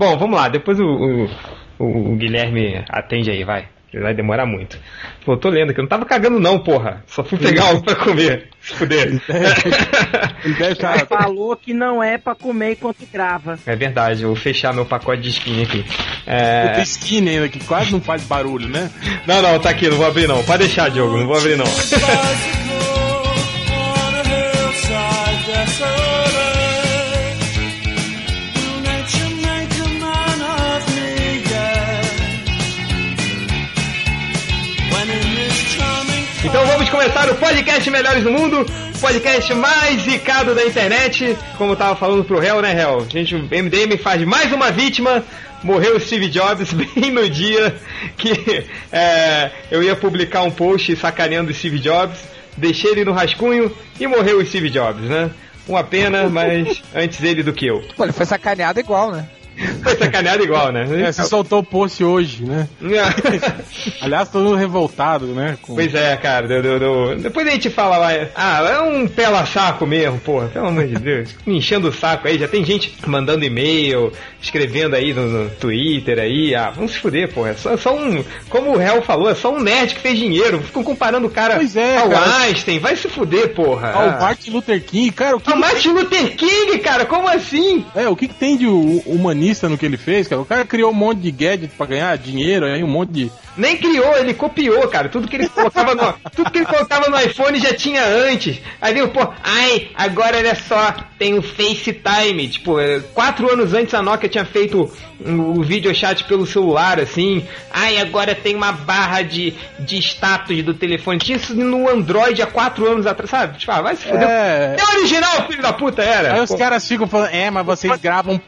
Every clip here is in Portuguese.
Bom, vamos lá, depois o, o, o, o Guilherme atende aí, vai. Vai demorar muito. Pô, tô lendo aqui. Eu não tava cagando, não, porra. Só fui pegar algo pra comer. Se fuder. Ele deve estar. Falou que não é pra comer enquanto grava. É verdade, vou fechar meu pacote de skin aqui. Puta É... skin ainda, que quase não faz barulho, né? Não, não, tá aqui, não vou abrir não. Pode deixar, Diogo, não vou abrir não. vamos começar o podcast Melhores do Mundo, o podcast mais zicado da internet. Como eu tava falando pro réu, né, réu? A gente, o MDM faz mais uma vítima. Morreu o Steve Jobs bem no dia que é, eu ia publicar um post sacaneando o Steve Jobs. Deixei ele no rascunho e morreu o Steve Jobs, né? Uma pena, mas antes ele do que eu. Pô, ele foi sacaneado igual, né? Foi sacaneado igual, né? É, você soltou o post hoje, né? Aliás, todo mundo revoltado, né? Com... Pois é, cara, deu, deu, deu. depois a gente fala lá. Ah, é um pela saco mesmo, porra, pelo amor de Deus. Me enchendo o saco aí, já tem gente mandando e-mail, escrevendo aí no, no Twitter aí. Ah, vamos se fuder, porra. É só, só um. Como o réu falou, é só um nerd que fez dinheiro. Ficam comparando o cara Pois é, ao cara. Einstein. Vai se fuder, porra. Ah, o Martin Luther King, cara, o que, Ah, Martin Luther King, cara, como assim? é, o que, que tem de hu- no que ele fez, cara? O cara criou um monte de gadget pra ganhar dinheiro, aí um monte de. Nem criou, ele copiou, cara. Tudo que ele colocava no, tudo que ele colocava no iPhone já tinha antes. Aí viu, pô, ai, agora olha só, tem o FaceTime. Tipo, é, quatro anos antes a Nokia tinha feito o vídeo chat pelo celular, assim. Ai, agora tem uma barra de, de status do telefone. Tinha isso no Android há quatro anos atrás, sabe? Tipo, ah, vai se fuder. É. É original, filho da puta, era. Aí os Pô. caras ficam falando, é, mas vocês gravam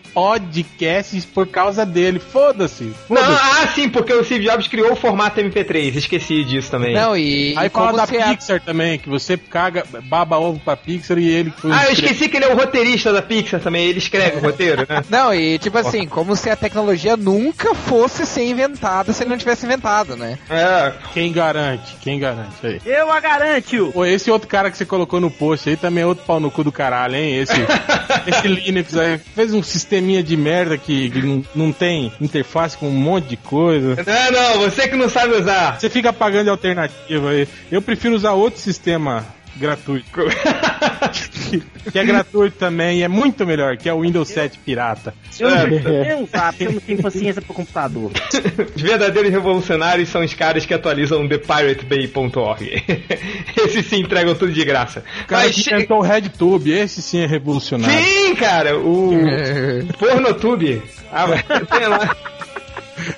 podcasts por causa dele. Foda-se. Não, Foda-se. ah, sim, porque o Steve Jobs criou o formato MP3. Esqueci disso também. Não, e, Aí e fala como da a- Pixar também, que você caga, baba ovo pra Pixar e ele foi. Ah, eu esqueci que ele é o roteirista da Pixar também, ele escreve o roteiro, né? Não, e tipo assim, como se a tecnologia nunca fosse ser inventada se ele não tivesse inventado, né? É, Quem garante? Quem garante? Aí. Eu a garanto! Pô, esse outro cara que você colocou no post aí também é outro pau no cu do caralho, hein? Esse, esse Linux aí fez um sisteminha de merda que, que não, não tem interface com um monte de coisa. Não, não, você que não sabe usar. Você fica pagando de alternativa aí. Eu prefiro usar outro sistema gratuito. que é gratuito também e é muito melhor, que é o Windows 7 pirata. Eu não É. usar, porque eu não tenho paciência pro computador. Os verdadeiros revolucionários são os caras que atualizam thepiratebay.org. Esses se entregam tudo de graça. O cara Mas que inventou o RedTube, esse sim é revolucionário. Sim, cara, o Pornotube. Ah, mas tem lá.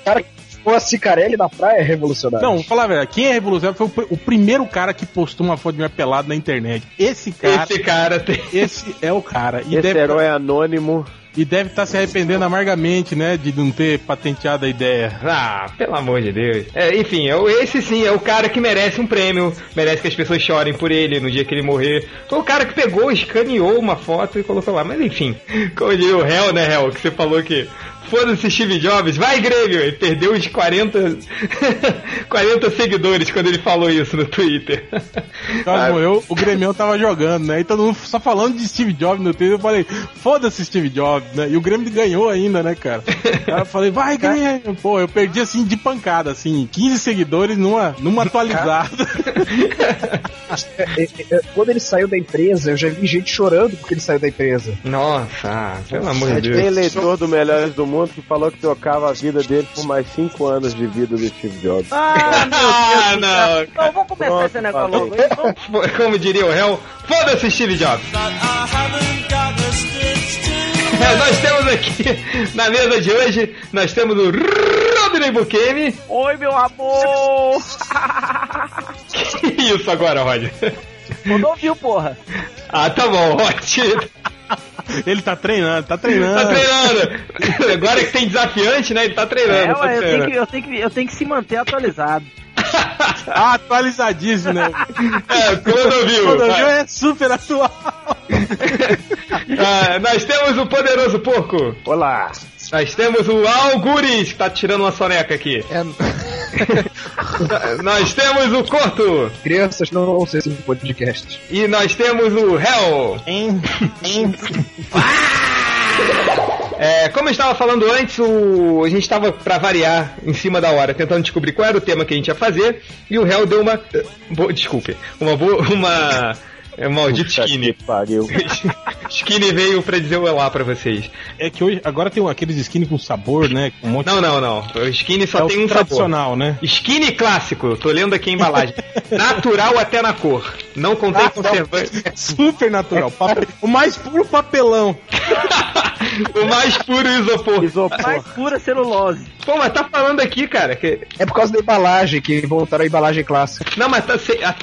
cara que pôs a Cicarelli na praia é revolucionário. Não, vou falar a verdade, quem é revolucionário foi o, o primeiro cara que postou uma foto de minha pelada na internet. Esse cara, Esse cara tem. esse é o cara. E Esse deve, herói anônimo. e deve estar se arrependendo amargamente, né, de não ter patenteado a ideia. Ah, pelo amor de Deus. É, enfim, é o- esse sim é o cara que merece um prêmio, merece que as pessoas chorem por ele no dia que ele morrer. Foi o cara que pegou, escaneou uma foto e colocou lá. Mas enfim, como diria o réu, né, réu, que você falou que foda-se Steve Jobs, vai Grêmio! Ele perdeu os 40, 40 seguidores quando ele falou isso no Twitter. Quando Ah, morreu, o Grêmio tava jogando, né? E todo mundo só falando de Steve Jobs no Twitter. Eu falei, foda-se Steve Jobs, né? E o Grêmio ganhou ainda, né, cara? Aí eu falei, vai Grêmio! Pô, eu perdi assim de pancada, assim, 15 seguidores numa, numa atualizada. É, é, é, Quando ele saiu da empresa, eu já vi gente chorando porque ele saiu da empresa. Nossa, pelo amor de Tem Deus. eleitor do Melhores do Mundo que falou que trocava a vida dele por mais 5 anos de vida do Steve Jobs. Ah! Ah, não. Então vamos começar Pronto, esse negócio logo. Como diria o réu, foda-se Steve Jobs. É, nós temos aqui na mesa de hoje, nós temos o Rodney Bukemi. Oi, meu amor! Que isso agora, Rod? Quando ouviu, porra? Ah, tá bom, ótimo. Ele tá treinando, tá treinando. Tá treinando. Agora que tem desafiante, né? Ele tá É, treinando. tá ué, eu tenho, que, eu, tenho que, eu tenho que se manter atualizado. Ah, atualizadíssimo, né? É. Quando viu é super atual. Ah, nós temos o poderoso porco. Olá! Nós temos o Algures, que tá tirando uma soneca aqui. É, nós temos o Corto. Crianças não vão ser esse podcast. E nós temos o Hell. Hein? É, como eu estava falando antes, o... a gente estava pra variar em cima da hora, tentando descobrir qual era o tema que a gente ia fazer, e o réu deu uma. Bo... Desculpe, uma boa. Uma. É maldito Puta skinny. que pariu. skinny veio pra dizer olá pra vocês. É que hoje, agora tem aqueles skinny com sabor, né? Com um monte Não, não, não. O skinny só é tem o um sabor. tradicional, né? Skinny clássico, eu tô lendo aqui a embalagem. Natural até na cor. Não contém Ah, conservante. É super natural. O mais puro papelão. o mais puro isopor. Isopor. Mais pura celulose. Pô, mas tá falando aqui, cara, que. É por causa da embalagem, que voltaram a embalagem clássica. Não, mas tá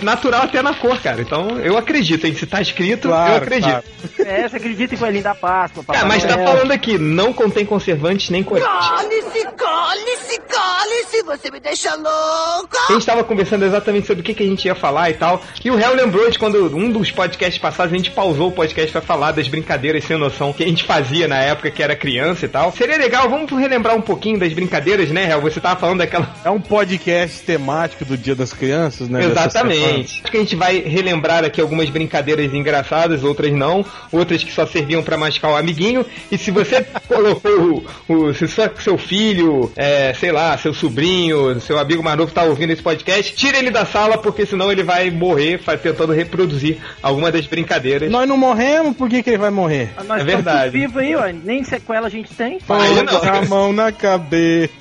natural até na cor, cara. Então eu acredito, hein? Se tá escrito, eu Claro, acredito. claro. É, você acredita em coelhinho da Páscoa, papai mas tá falando aqui, não contém conservantes nem corantes. Cale-se, cale-se, cale-se, você me deixa louca! A gente tava conversando exatamente sobre o que, que a gente ia falar e tal. E o réu lembrou de quando um dos podcasts passados a gente pausou o podcast pra falar das brincadeiras sem noção que a gente fazia na época que era criança e tal. Seria legal, vamos relembrar um pouquinho das brincadeiras, né, réu? Você tava falando daquela. É um podcast temático do Dia das Crianças, né? Exatamente. Acho que a gente vai relembrar aqui algumas brincadeiras engraçadas, outras não, outras que só serviam pra mascar o amiguinho. E se você colocou o, o se só seu filho, é, sei lá, seu sobrinho, seu amigo mais novo tá ouvindo esse podcast, tira ele da sala porque senão ele vai morrer tentando reproduzir alguma das brincadeiras. Nós não morremos, por que, que ele vai morrer? Ah, Nós É verdade. vivos aí, ó. Nem sequela a gente tem. Aí não. Põe a mão na cabeça.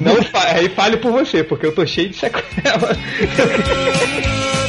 Não aí fale por você, porque eu tô cheio de sequela.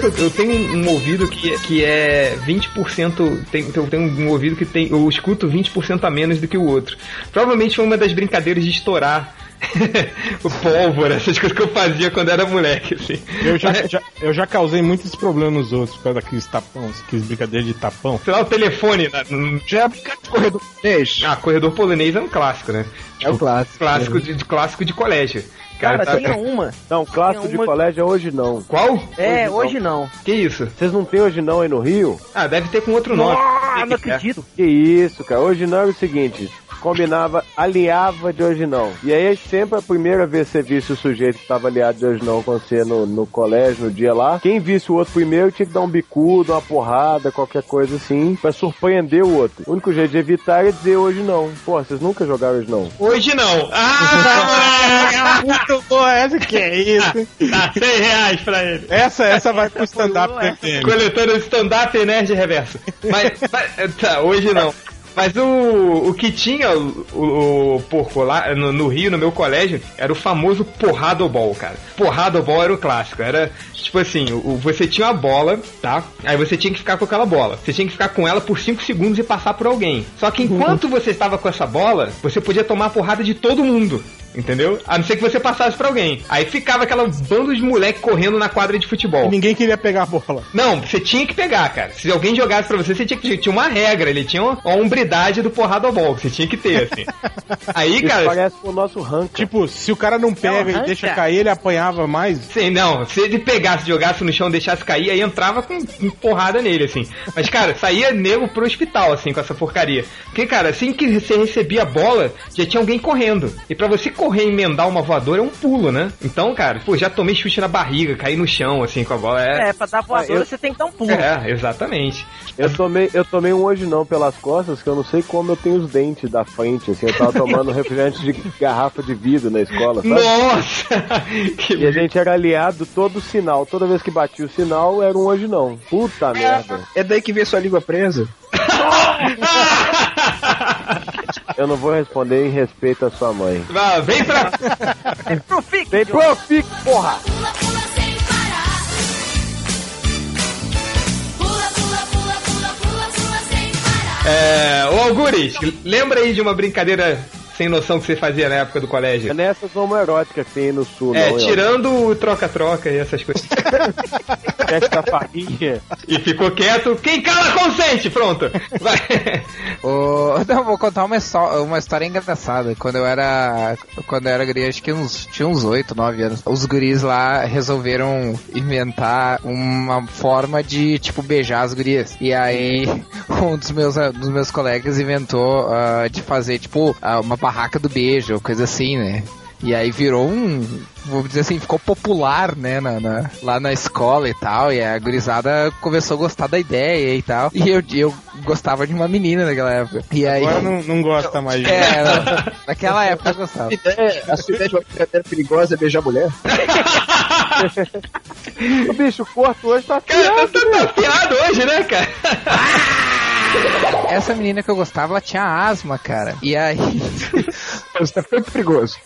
Sabia que eu, eu tenho um ouvido que, é- que é 20%. Tem, eu tenho um ouvido que tem. Eu escuto 20% a menos do que o outro. Provavelmente foi uma das brincadeiras de estourar. o pólvora, essas coisas que eu fazia quando era moleque, assim. Eu já, Mas, já- eu já causei muitos problemas nos outros por causa daqueles tapão, aqueles brincadeiras de tapão. Sei lá, o telefone. né? Já é brincar de corredor polonês. Ah, corredor polonês é um clássico, né? É o clássico. Clássico de, de- clássico de colégio. Cara, Cara, tá- tinha uma. Não, clássico Tem de uma- colégio é hoje não. Qual? É, hoje não. Que isso? Vocês não tem hoje não aí no Rio? Ah, deve ter com outro nome. Ah, não que é. acredito. Que isso, cara. Hoje não era o seguinte. Combinava, aliava de hoje não. E aí sempre a primeira vez que você visse o sujeito que tava aliado de hoje não com você no, no colégio, no dia lá, quem visse o outro primeiro tinha que dar um bicudo, uma porrada, qualquer coisa assim, pra surpreender o outro. O único jeito de evitar é dizer hoje não. Pô, vocês nunca jogaram hoje não. Hoje não. Ah! Muito boa essa que é isso. hein? Tá, 100 reais pra ele. Essa, essa vai pro stand-up do FM. Coletando stand-up e nerd reverso. Mas, mas- tá, hoje não. Mas o, o que tinha o, o, o porco lá no, no Rio, no meu colégio, era o famoso porradobol, cara. Porradobol era o clássico. Era tipo assim: o, você tinha uma bola, tá? Aí você tinha que ficar com aquela bola. Você tinha que ficar com ela por 5 segundos e passar por alguém. Só que enquanto você estava com essa bola, você podia tomar a porrada de todo mundo. Entendeu? A não ser que você passasse pra alguém. Aí ficava aquela bando de moleque correndo na quadra de futebol. Ninguém queria pegar a bola. Não, você tinha que pegar, cara. Se alguém jogasse pra você, você tinha que tinha uma regra, ele tinha uma, uma hombridade do porrada bol, que você tinha que ter, assim. Aí, Isso cara, parece com o nosso ranking. Tipo, se o cara não pega e arranca. deixa cair, ele apanhava mais. Sim, não, se ele pegasse, jogasse no chão, deixasse cair, aí entrava com, com porrada nele, assim. Mas, cara, saía nego pro hospital, assim, com essa porcaria. Porque, cara, assim que você recebia a bola, já tinha alguém correndo. E pra você correr e emendar uma voadora é um pulo, né? Então, cara, pô, já tomei chute na barriga, caí no chão, assim, com a bola. É, É, pra dar voadora eu- você tem que dar um pulo. é exatamente. Eu tomei, eu tomei um hoje não pelas costas, que eu não sei como eu tenho os dentes da frente, assim, eu tava tomando refrigerante de garrafa de vidro na escola, sabe? Nossa! que E a gente era aliado todo sinal, toda vez que batia o sinal era um hoje não. Puta merda. É daí que vem sua língua presa. Eu não vou responder em respeito à sua mãe. Vá, Vem pra. Pro fique, Vem pro fique, porra! Pula, pula sem parar. Pula, pula, pula, pula, pula, pula sem parar. É, ô Algures, lembra aí de uma brincadeira sem noção que você fazia na época do É colégio? nessas homoeróticas que tem aí no sul, É, não, eu. tirando o troca-troca e essas coisas. Festa família. E ficou quieto. Quem cala consente. Pronto. Vai. Ô, não, vou contar uma, uma história engraçada. Quando eu era. Quando eu era guri, acho que uns, tinha uns 8, 9 anos. Os guris lá resolveram inventar uma forma de, tipo, beijar as gurias. E aí, um dos meus, dos meus colegas inventou ah, de fazer, tipo, ah, uma barraca do beijo, coisa assim, né? E aí virou um, vou dizer assim, ficou popular, né, na, na- lá na escola e tal, e a gurizada começou a gostar da ideia e tal. E eu, eu gostava de uma menina naquela época. E aí... Agora não, não gosta mais de É, na- naquela época eu gostava. A ideia- a sua ideia de uma brincadeira perigosa é beijar mulher? O bicho, o corpo hoje tá Cara, afiado. tá, tá afiado hoje, né, cara? Essa menina que eu gostava, ela tinha asma, cara. E aí, É muito perigoso.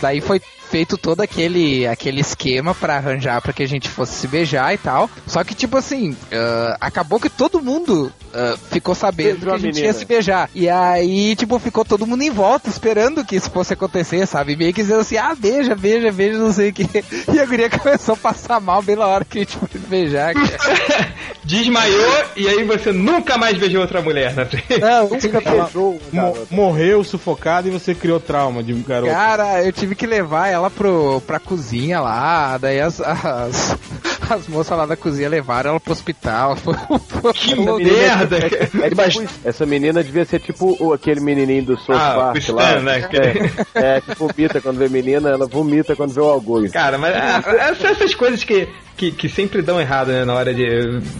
daí foi feito todo aquele, aquele esquema pra arranjar pra que a gente fosse se beijar e tal. Só que, tipo assim, ah, acabou que todo mundo ah, ficou sabendo Beijou que a a gente menina. ia se beijar. E aí, tipo, ficou todo mundo em volta esperando que isso fosse acontecer, sabe? Meio que dizendo assim, ah, beija, beija, beija, não sei o que. E a guria começou a passar mal bem na hora que a gente foi se beijar. Desmaiou e aí você nunca mais beijou outra mulher na frente. Não, Nunca beijou um Mo- morreu sufocado e você criou trauma de garoto. Cara, eu tive que levar ela pro, pra cozinha lá, daí as, as, as moças lá da cozinha levaram ela pro hospital. Que merda! É tipo, essa menina devia ser tipo o- aquele menininho do South Ah, Park Stan, lá. né? É, é, que vomita quando vê menina, ela vomita quando vê o orgulho. Cara, mas ah, essas essas coisas que, que, que sempre dão errado, né, na hora de...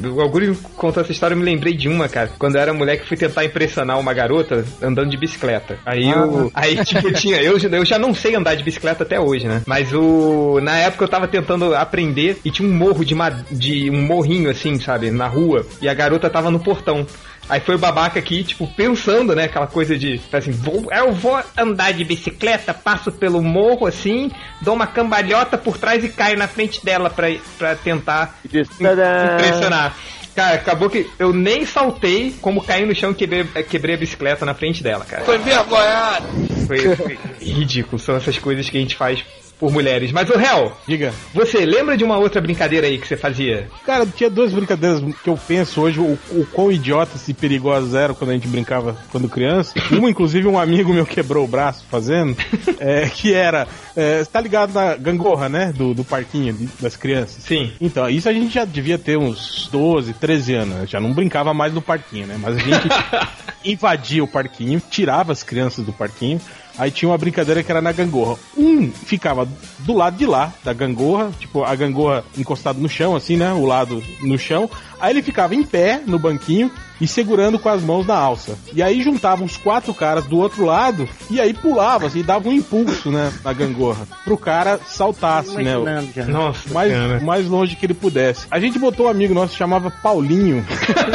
O Augusto contou essa história, eu me lembrei de uma, cara. Quando eu era moleque, fui tentar impressionar uma garota andando de bicicleta. Aí eu... Aí, tipo, tinha... Eu, eu já não sei andar de bicicleta até hoje, né? Mas o... Na época eu tava tentando aprender e tinha um morro de, de um morrinho, assim, sabe? Na rua. E a garota tava no portão. Aí foi o babaca aqui, tipo, pensando, né? Aquela coisa de, assim, vou, eu vou andar de bicicleta, passo pelo morro, assim, dou uma cambalhota por trás e caio na frente dela pra, pra tentar impressionar. Cara, acabou que eu nem saltei, como caí no chão e quebrei, quebrei a bicicleta na frente dela, cara. Foi vergonhado! Foi, foi ridículo, são essas coisas que a gente faz por mulheres. Mas, o réu, Diga. você lembra de uma outra brincadeira aí que você fazia? Cara, tinha duas brincadeiras que eu penso hoje, o, o quão idiotas e perigosas eram quando a gente brincava quando criança. Uma, inclusive, um amigo meu quebrou o braço fazendo, é, que era, é, você tá ligado na gangorra, né, do, do parquinho de- das crianças? Sim. Então, isso a gente já devia ter uns 12, 13 anos, né? já não brincava mais no parquinho, né, mas a gente invadia o parquinho, tirava as crianças do parquinho, Aí tinha uma brincadeira que era na gangorra. Um ficava do lado de lá da gangorra, tipo a gangorra encostada no chão, assim, né? O lado no chão. Aí ele ficava em pé no banquinho e segurando com as mãos na alça. E aí juntavam os quatro caras do outro lado e aí pulava, assim, dava um impulso, né? Na gangorra. Pro cara saltasse, né? Nossa, o mais, cara. o mais longe que ele pudesse. A gente botou um amigo nosso que chamava Paulinho.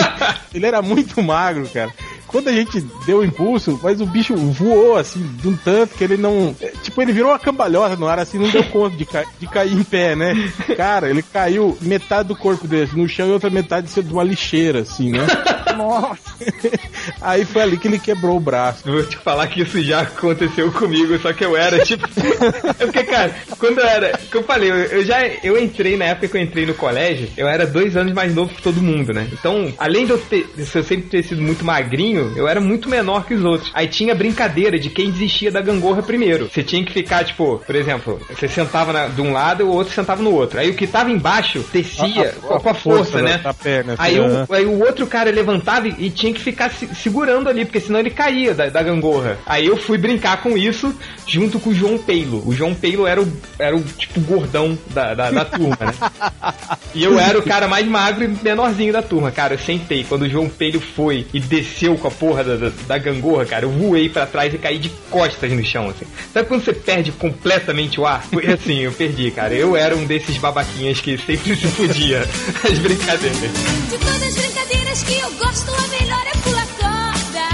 ele era muito magro, cara. Quando a gente deu o impulso, mas o bicho voou assim, de um tanto que ele não. é, Tipo, ele virou uma cambalhota no ar, assim, não deu conta de, ca- de cair em pé, né? Cara, ele caiu metade do corpo dele assim, no chão e outra metade de uma lixeira, assim, né? Nossa. Aí foi ali que ele quebrou o braço. Vou te falar que isso já aconteceu comigo, só que eu era tipo. é porque, cara, quando eu era. Que eu falei, eu, eu já. Eu entrei na época que eu entrei no colégio, eu era dois anos mais novo que todo mundo, né? Então, além de eu, ter, de eu sempre ter sido muito magrinho, eu era muito menor que os outros. Aí tinha brincadeira de quem desistia da gangorra primeiro. Você tinha que ficar, tipo, por exemplo, você sentava na- de um lado e o outro sentava no outro. Aí o que tava embaixo descia com, a, com a força, da- né? da perna, assim, Aí o, aí o outro cara levantava e, e tinha que ficar se- segurando ali, porque senão ele caía da, da gangorra. Aí eu fui brincar com isso junto com o João Peilo. O João Peilo era o, era o tipo gordão da, da, da turma, né? E eu era o cara mais magro e menorzinho da turma. Cara, eu sentei. Quando o João Peilo foi e desceu com a porra da, da, da gangorra, cara, eu voei pra trás e caí de costas no chão, assim. Sabe quando você perde completamente o ar? Foi assim, eu perdi, cara. Eu era um desses babaquinhas que sempre se fudia as brincadeiras. De todas as brincadeiras que eu gosto, a melhor é pular corda.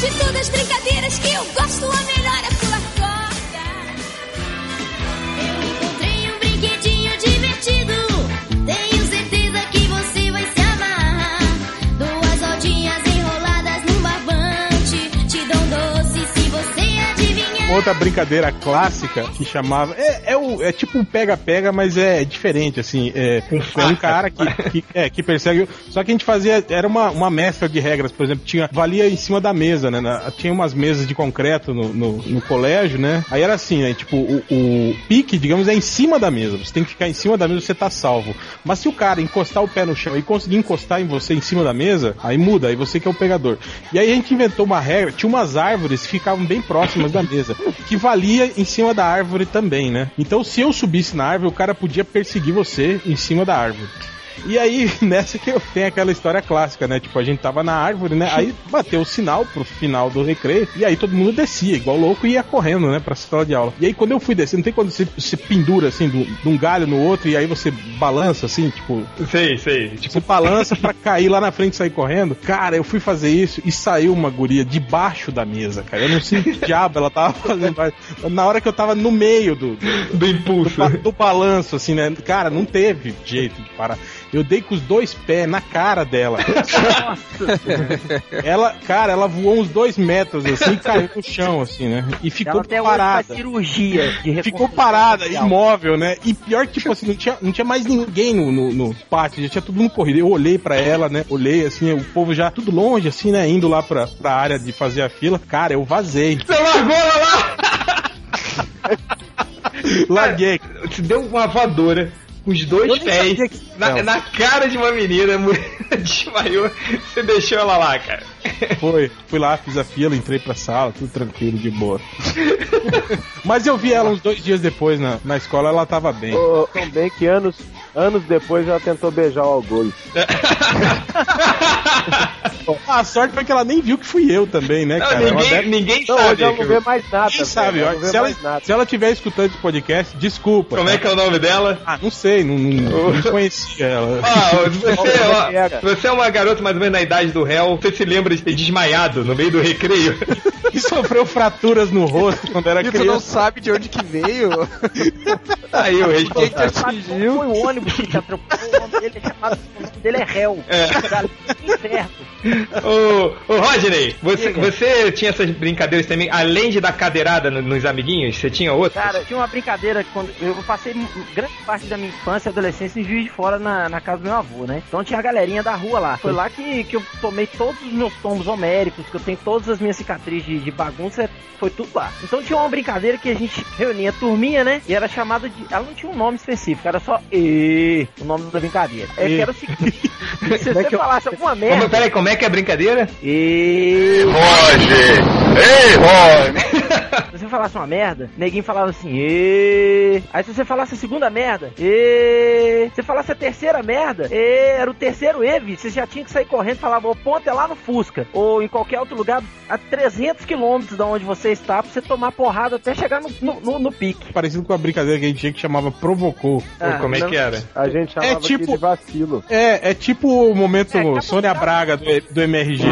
De todas as brincadeiras que eu gosto, a outra brincadeira clássica que chamava. É, é, o, é tipo um pega-pega, mas é diferente, assim. É, é um cara que, que, é, que persegue. Só que a gente fazia. Era uma, uma mescla de regras, por exemplo, tinha. Valia em cima da mesa, né? na- tinha umas mesas de concreto no, no, no colégio, né? Aí era assim, né? Tipo, o, o pique, digamos, é em cima da mesa. Você tem que ficar em cima da mesa, você tá salvo. Mas se o cara encostar o pé no chão e conseguir encostar em você em cima da mesa, aí muda, aí você que é o pegador. E aí a gente inventou uma regra, tinha umas árvores que ficavam bem próximas da mesa, que valia em cima da árvore também, né? Então se eu subisse na árvore, o cara podia perseguir você em cima da árvore. E aí, nessa que eu tenho aquela história clássica, né? Tipo, a gente tava na árvore, né? Aí bateu o sinal pro final do recreio, e aí todo mundo descia, igual louco, e ia correndo, né? Pra sala de aula. E aí, quando eu fui descer, não tem quando você se pendura, assim, do- de um galho no outro, e aí você balança, assim, tipo, Sei, sei. Tipo, você balança pra cair lá na frente e sair correndo. Cara, eu fui fazer isso e saiu uma guria debaixo da mesa, cara. Eu não sei que diabo ela tava fazendo. Na hora que eu tava no meio do, do, do impulso. ba- do balanço, assim, né? Cara, não teve jeito de parar. Eu dei com os dois pés na cara dela. ela, cara, ela voou uns dois metros, assim, e caiu no chão, assim, né? E ficou Ela parada. cirurgia de Ficou parada, facial. imóvel, né? E pior que, tipo assim, não tinha, não tinha mais ninguém no, no, no pátio, já tinha todo mundo corrido. Eu olhei pra ela, né? Olhei, assim, o povo já tudo longe, assim, né? Indo lá pra, pra área de fazer a fila. Cara, eu vazei. Você largou ela lá! Larguei. Te deu uma voadora com os dois pés. que- na, na cara de uma menina, a mulher desmaiou, você deixou ela lá, cara. Foi. Fui lá, fiz a fila, entrei pra sala, tudo tranquilo, de boa. Mas eu vi ela uns dois dias depois na, na escola, ela tava bem. Ô, Tão bem que anos, anos depois ela tentou beijar o Algoz. A sorte foi que ela nem viu que fui eu também, né, Não, cara? Ninguém, deve- ninguém Não, sabe. hoje ela não vê mais nada. Quem sabe, ó, se ela, nada. se ela tiver escutando esse podcast, desculpa. Como tá? é que é o nome dela? Ah, não sei, não, não, não conhecia ela. Ah, você, é ó, você é uma garota mais ou menos na idade do réu, você se lembra de ter desmaiado no meio do recreio? E sofreu fraturas no rosto quando era E tu não criança. sabe de onde que veio. Tá Aí o responsável. atingiu? Foi o ônibus que te atropelou, o nome dele é chamado, o nome dele é réu. É. Ô, ô Rodney, você, Diga. você tinha essas brincadeiras também, além de dar cadeirada no- nos amiguinhos? Você tinha outras? Cara, tinha uma brincadeira que quando eu passei grande parte da minha infância e adolescência em Juiz de Fora na, na casa do meu avô, né? Então tinha a galerinha da rua lá. Foi lá que, que eu tomei todos os meus tombos homéricos, que eu tenho todas as minhas cicatrizes de, de bagunça, foi tudo lá. Então tinha uma brincadeira que a gente reunia a turminha, né? E era chamada de. Ela não tinha um nome específico, era só E, o nome da brincadeira. É que era o seguinte: se você falasse alguma Como, merda. peraí, como é que é a brincadeira? E. Roger! Ei, Roger! Se você falasse uma merda, neguinho falava assim, e. Aí se você falasse a segunda merda, e. Se você falasse a terceira merda, e. Era o terceiro E, você já tinha que sair correndo e falava, o ponto é lá no Fusca. Ou em qualquer outro lugar, a 300 quilômetros da onde você está, pra você tomar porrada até chegar no, no, no- no pique. Parecido com a brincadeira que a gente tinha que chamava Provocou. Ah, como é não- que era? A gente chamava É tipo- de vacilo. É, é tipo o momento É, cada Sônia um- Braga do, do MRG.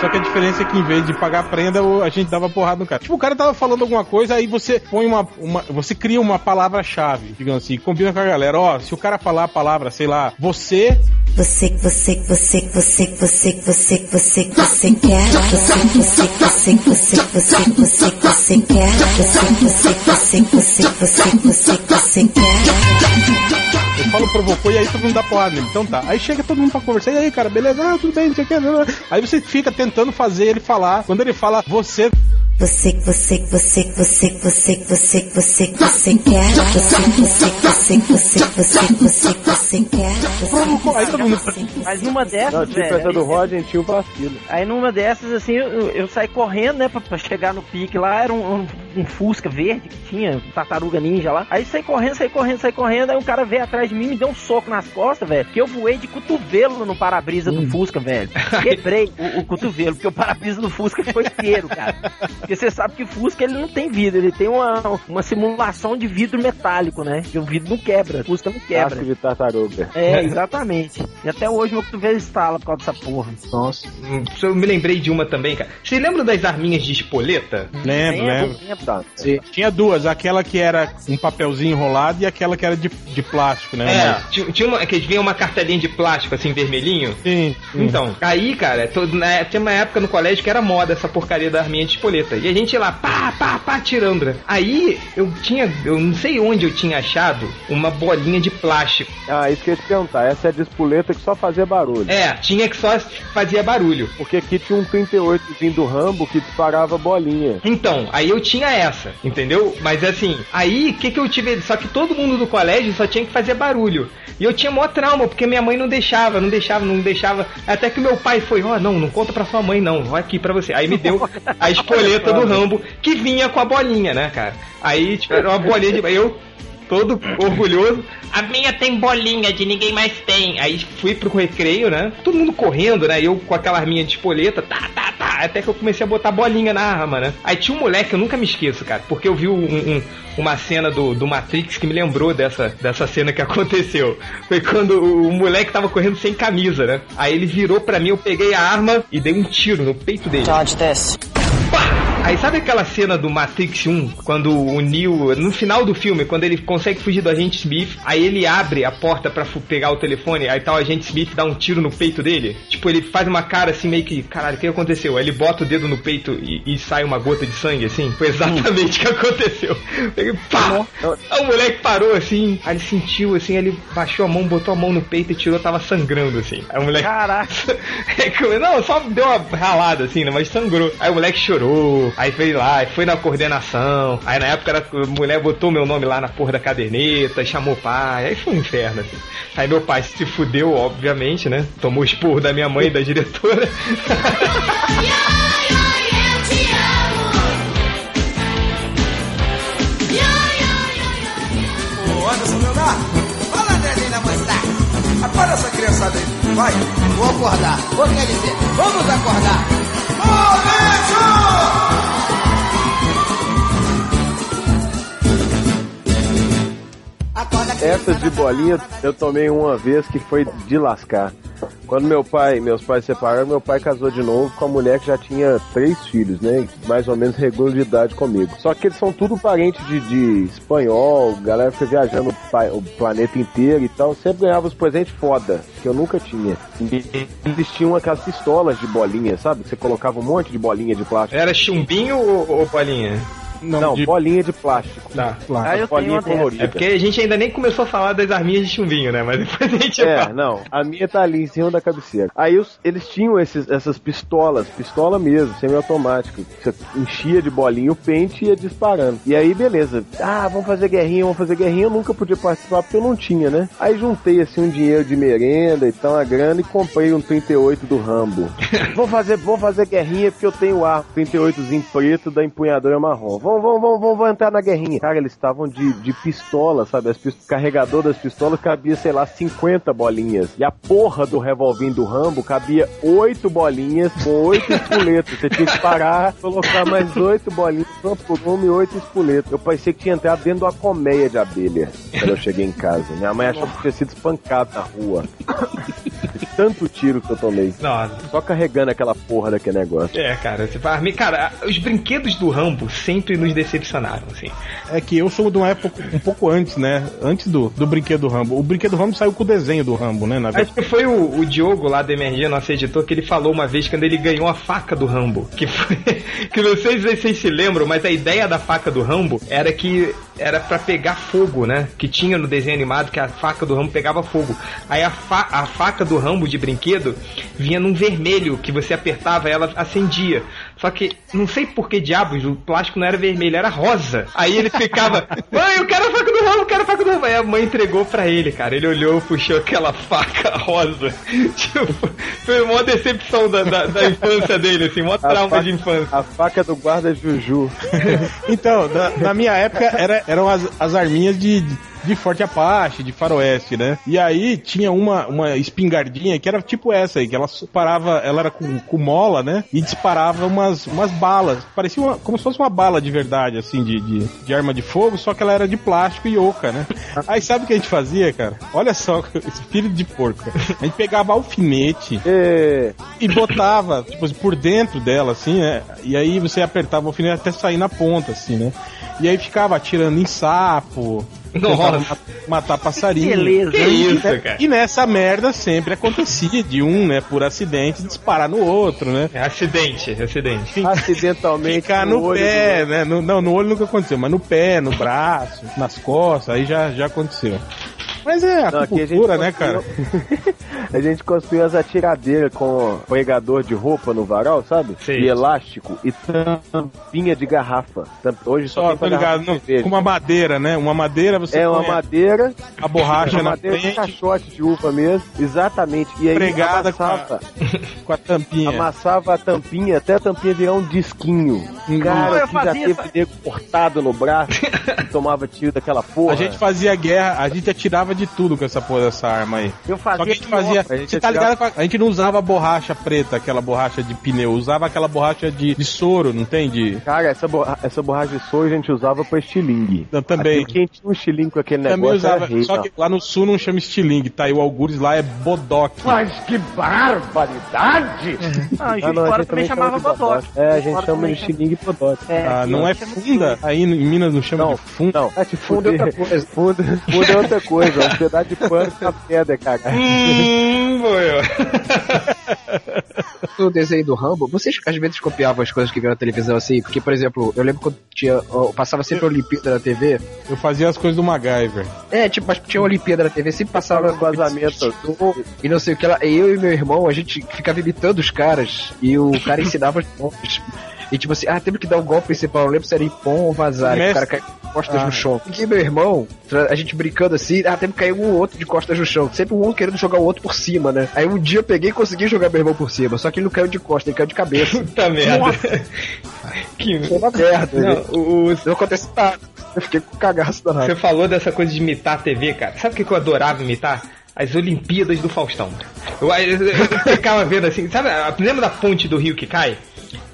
Só que a diferença é que em vez de pagar prenda, o- a gente dava porrada no cara. Tipo, o cara tava falando alguma coisa, aí você põe uma. uma você cria uma palavra-chave, digamos assim, combina com a galera. Ó, se o cara falar a palavra, sei lá, você, Você, você, você, você, você, você, você, você quer. Você, você, você, você, você, você quer. Você, você, você, você, você, você, você quer. Eu falo provocou e aí todo mundo dá porrada nele. Então tá. Aí chega todo mundo pra conversar. E aí, cara, beleza? Ah, tudo bem, não sei o que. Aí você fica tentando fazer ele falar. Quando ele fala você, Você, você, você, você, você, você, você, você quer. Você, você, você, você, você, você, você quer. Você, Provocou. Aí todo mundo. Mas numa dessas, Não, tipo velho, essa do tinha o vacilo. Aí numa dessas, assim, eu, saí correndo, né, pra, chegar no pique lá, era um, um- Fusca verde que tinha, tartaruga ninja lá. Aí saí correndo, saí correndo, saí correndo, aí um cara veio atrás de mim, me deu um soco nas costas, velho, que eu voei de cotovelo no para-brisa do Fusca, velho. Quebrei o, o cotovelo, porque o para-brisa do Fusca foi inteiro, cara. Porque você sabe que o Fusca, ele não tem vidro, ele tem uma, uma simulação de vidro metálico, né, que o vidro não quebra, o Fusca não quebra. Casco de tartaruga. É, exatamente. E até hoje meu cotovelo estala por causa dessa porra. Nossa. Hum, Eu me lembrei de uma também, cara. Você lembra das arminhas de espoleta? Lembro, lembro. Tá. Tinha duas, aquela que era um papelzinho enrolado e aquela que era de, de plástico, né? É, tinha, tinha uma que vinha uma cartelinha de plástico assim, vermelhinho. Sim, sim. Então, aí, cara, to- na- tinha uma época no colégio que era moda essa porcaria da arminha de espoleta. E a gente ia lá, pá, pá, pá, tirando. né? Aí eu tinha, eu não sei onde eu tinha achado uma bolinha de plástico. Ah, isso que eu ia te perguntar. Essa é a de espoleta que só fazia barulho. É, tinha que só fazia barulho. Porque aqui tinha um 38zinho do Rambo que disparava bolinha. Então, aí eu tinha essa, entendeu? Mas assim, aí o que, que eu tive? Só que todo mundo do colégio só tinha que fazer barulho. E eu tinha maior trauma, porque minha mãe não deixava, não deixava, não deixava. Até que meu pai foi, ó, não, não conta pra sua mãe, não, vai aqui pra você. Aí me deu a espoleta do Rambo, que vinha com a bolinha, né, cara? Aí, tipo, era uma bolinha de. Eu, todo orgulhoso. A minha tem bolinha, de ninguém mais tem. Aí fui pro recreio, né? Todo mundo correndo, né? Eu com aquela arminha de espoleta, tá, tá, tá. Até que eu comecei a botar bolinha na arma, né? Aí tinha um moleque, eu nunca me esqueço, cara, porque eu vi um- um- uma cena do, do Matrix que me lembrou dessa, dessa cena que aconteceu. Foi quando o, o moleque tava correndo sem camisa, né? Aí ele virou pra mim, eu peguei a arma e dei um tiro no peito dele. Pá! Aí sabe aquela cena do Matrix 1, quando o Neo, no final do filme, quando ele consegue fugir do agente Smith, aí ele abre a porta pra fu- pegar o telefone, aí tá o agente Smith dá um tiro no peito dele. Tipo, ele faz uma cara assim meio que, caralho, o que aconteceu? Aí ele bota o dedo no peito e, e sai uma gota de sangue assim. Foi exatamente o que aconteceu. Ele, pá! Aí o moleque parou assim, aí ele sentiu assim, ele baixou a mão, botou a mão no peito e tirou, tava sangrando assim. Aí o moleque Caraca. É Não, só deu uma ralada assim, né? Mas sangrou. Aí o moleque chorou. Aí foi lá, e foi na coordenação. Aí na época a mulher botou meu nome lá na porra da caderneta, chamou o pai. Aí foi um inferno, assim. Aí meu pai se fudeu, obviamente, né? Tomou esporro da minha mãe e da diretora. Essa. Vai. Vou acordar. Vou dizer, vamos acordar. Momento! Essa de bolinha eu tomei uma vez que foi de lascar. Quando meu pai, meus pais se separaram, meu pai casou de novo com a mulher que já tinha três filhos, né? Mais ou menos regular de idade comigo. Só que eles são tudo parentes de, de espanhol, galera fica viajando o, planeta inteiro e tal. Sempre ganhava os presentes foda, que eu nunca tinha. E aquelas pistolas de bolinha, sabe? Você colocava um monte de bolinha de plástico. Era chumbinho ou, ou bolinha? Não, de bolinha de plástico. Tá. Ah, eu tenho bolinha colorida. É porque a gente ainda nem começou a falar das arminhas de chumbinho, né? Mas depois a gente É, fala. não. A minha tá ali em cima da cabeceira. Aí os- eles tinham esses, essas pistolas, pistola mesmo, semiautomática. que Você enchia de bolinha o pente e ia disparando. E aí, beleza. Ah, vamos fazer guerrinha, vamos fazer guerrinha. Eu nunca podia participar porque eu não tinha, né? Aí juntei assim um dinheiro de merenda e tal, a grana, e comprei um 38 do Rambo. vamos fazer, vamos fazer guerrinha porque eu tenho ar 38zinho preto da empunhadora marrom. Vamos, vamos, vamos, vamos entrar na guerrinha. Cara, eles estavam de, de pistola, sabe? As pist- carregador das pistolas cabia, sei lá, 50 bolinhas. E a porra do revolvinho do Rambo cabia 8 bolinhas com 8 espoletos. Você tinha que parar, colocar mais 8 bolinhas, uma por e 8 espoletos. Eu pensei que tinha entrado dentro de uma colmeia de abelha quando eu cheguei em casa. Minha mãe achou que tinha sido espancado na rua. Tanto tiro que eu tomei. Nossa. Só carregando aquela porra daquele negócio. É, cara, você fala, cara, os brinquedos do Rambo sempre nos decepcionaram, assim. É que eu sou de uma época um pouco antes, né? Antes do, do brinquedo Rambo. O brinquedo Rambo saiu com o desenho do Rambo, né? Na. Acho que foi o, o Diogo lá da Emergia, nosso editor, que ele falou uma vez quando ele ganhou a faca do Rambo. Que foi. Que não sei se vocês se lembram, mas a ideia da faca do Rambo era que era pra pegar fogo, né? Que tinha no desenho animado que a faca do Rambo pegava fogo. Aí a, fa a faca do Rambo de brinquedo vinha num vermelho, que você apertava ela acendia. Só que não sei por que diabos o plástico não era vermelho, era rosa. Aí ele ficava, mãe, eu quero a faca do Rambo, eu quero a faca do Rambo. Aí a mãe entregou pra ele, cara. Ele olhou, puxou aquela faca rosa. Tipo, foi uma decepção da, da, da infância dele, assim, uma trauma faca- de infância. A faca do guarda Juju. Então, na, na minha época era, eram as, as arminhas de, de Forte Apache, de Faroeste, né? E aí tinha uma, uma espingardinha que era tipo essa aí, que ela parava, ela era com, com mola, né? E disparava umas, umas balas. Parecia uma- como se fosse uma bala de verdade, assim, de, de, de arma de fogo, só que ela era de plástico e oca, né? Aí sabe o que a gente fazia, cara? Olha só, espírito de porco. A gente pegava alfinete É, e botava, tipo, assim, por dentro dela, assim, né? E aí você apertava o alfinete até sair na ponta, assim, né? E aí ficava atirando em sapo, Nossa. Matar passarinho. Beleza. Que isso, cara? E nessa merda sempre acontecia de um, né, por acidente, disparar no outro, né? É acidente, acidente. Acidentalmente. Ficar no, olho pé, né? No- não, no olho nunca aconteceu, mas no pé, no braço, nas costas, aí já, já aconteceu. Mas é Não, a gente acupuntura, né, cara? a gente construiu as atiradeiras com pregador de roupa no varal, sabe? Sim. E elástico e tampinha de garrafa. Hoje só, Só, tem pra ligado, não, com uma madeira, né? Uma madeira você É uma madeira, a borracha uma na madeira de frente, caixote de uva mesmo, exatamente. E aí pregada com a, amassava, com a tampinha. amassava a tampinha até a tampinha virar um disquinho. Cara, que já teve essa- nego cortado no braço e tomava tiro daquela porra. A gente fazia guerra, a gente atirava de tudo com essa porra dessa arma aí. Eu Só que a fazia gente fazia. a gente Você tá ligado? A gente não usava borracha preta, aquela borracha de pneu, usava aquela borracha de, de soro, não tem? De. Cara, essa, borra essa borracha de soja a gente usava pra estilingue. Eu também. Aqui, quem tinha um estilingue com aquele Também negócio usava, rei, só não. que lá no sul não chama estilingue, tá? E o algures lá é bodoque. Mas que barbaridade! Ah, em Ah, Juiz não, de a Fora gente também chamava de bodoque. É, a de gente chama de estilingue bodoque. É, Ah, não é de funda? Aí em Minas não chama Não, de funda? Não, é tipo Fundo é outra coisa. Fundo, fundo é outra coisa, é um pedaço de pano com a pedra, cara. Hum, boiô. No desenho do Rambo, vocês às vezes copiavam as coisas que viram na televisão assim? Porque, por exemplo, eu lembro quando tinha. ó, passava sempre a Olimpíada na TV. Eu fazia as coisas do MacGyver. É, tipo, mas tinha a Olimpíada na TV, sempre passava. Tava vazamento. E não sei o que lá. Eu e meu irmão, a gente ficava imitando os caras. E o cara ensinava os golpes. E tipo assim, ah, temos que dar o golpe principal. Eu lembro se era Ipom ou Vazar. Mestre- O cara costas Ah. no chão. E meu irmão, a gente brincando assim, ah, temos que cair um ou outro de costas no chão. Sempre um querendo jogar o outro por cima, né? Aí um dia eu peguei e consegui jogar meu irmão por cima. Só que ele não caiu de costas, ele caiu de cabeça. Puta merda. Que... Foi uma merda. Não, né? o, o- Não aconteceu nada. Eu fiquei com cagaço danado. Você falou dessa coisa de imitar a TV, cara. Sabe o que eu adorava imitar? As Olimpíadas do Faustão. Eu, eu, eu ficava vendo assim, sabe, lembra da ponte do rio que cai?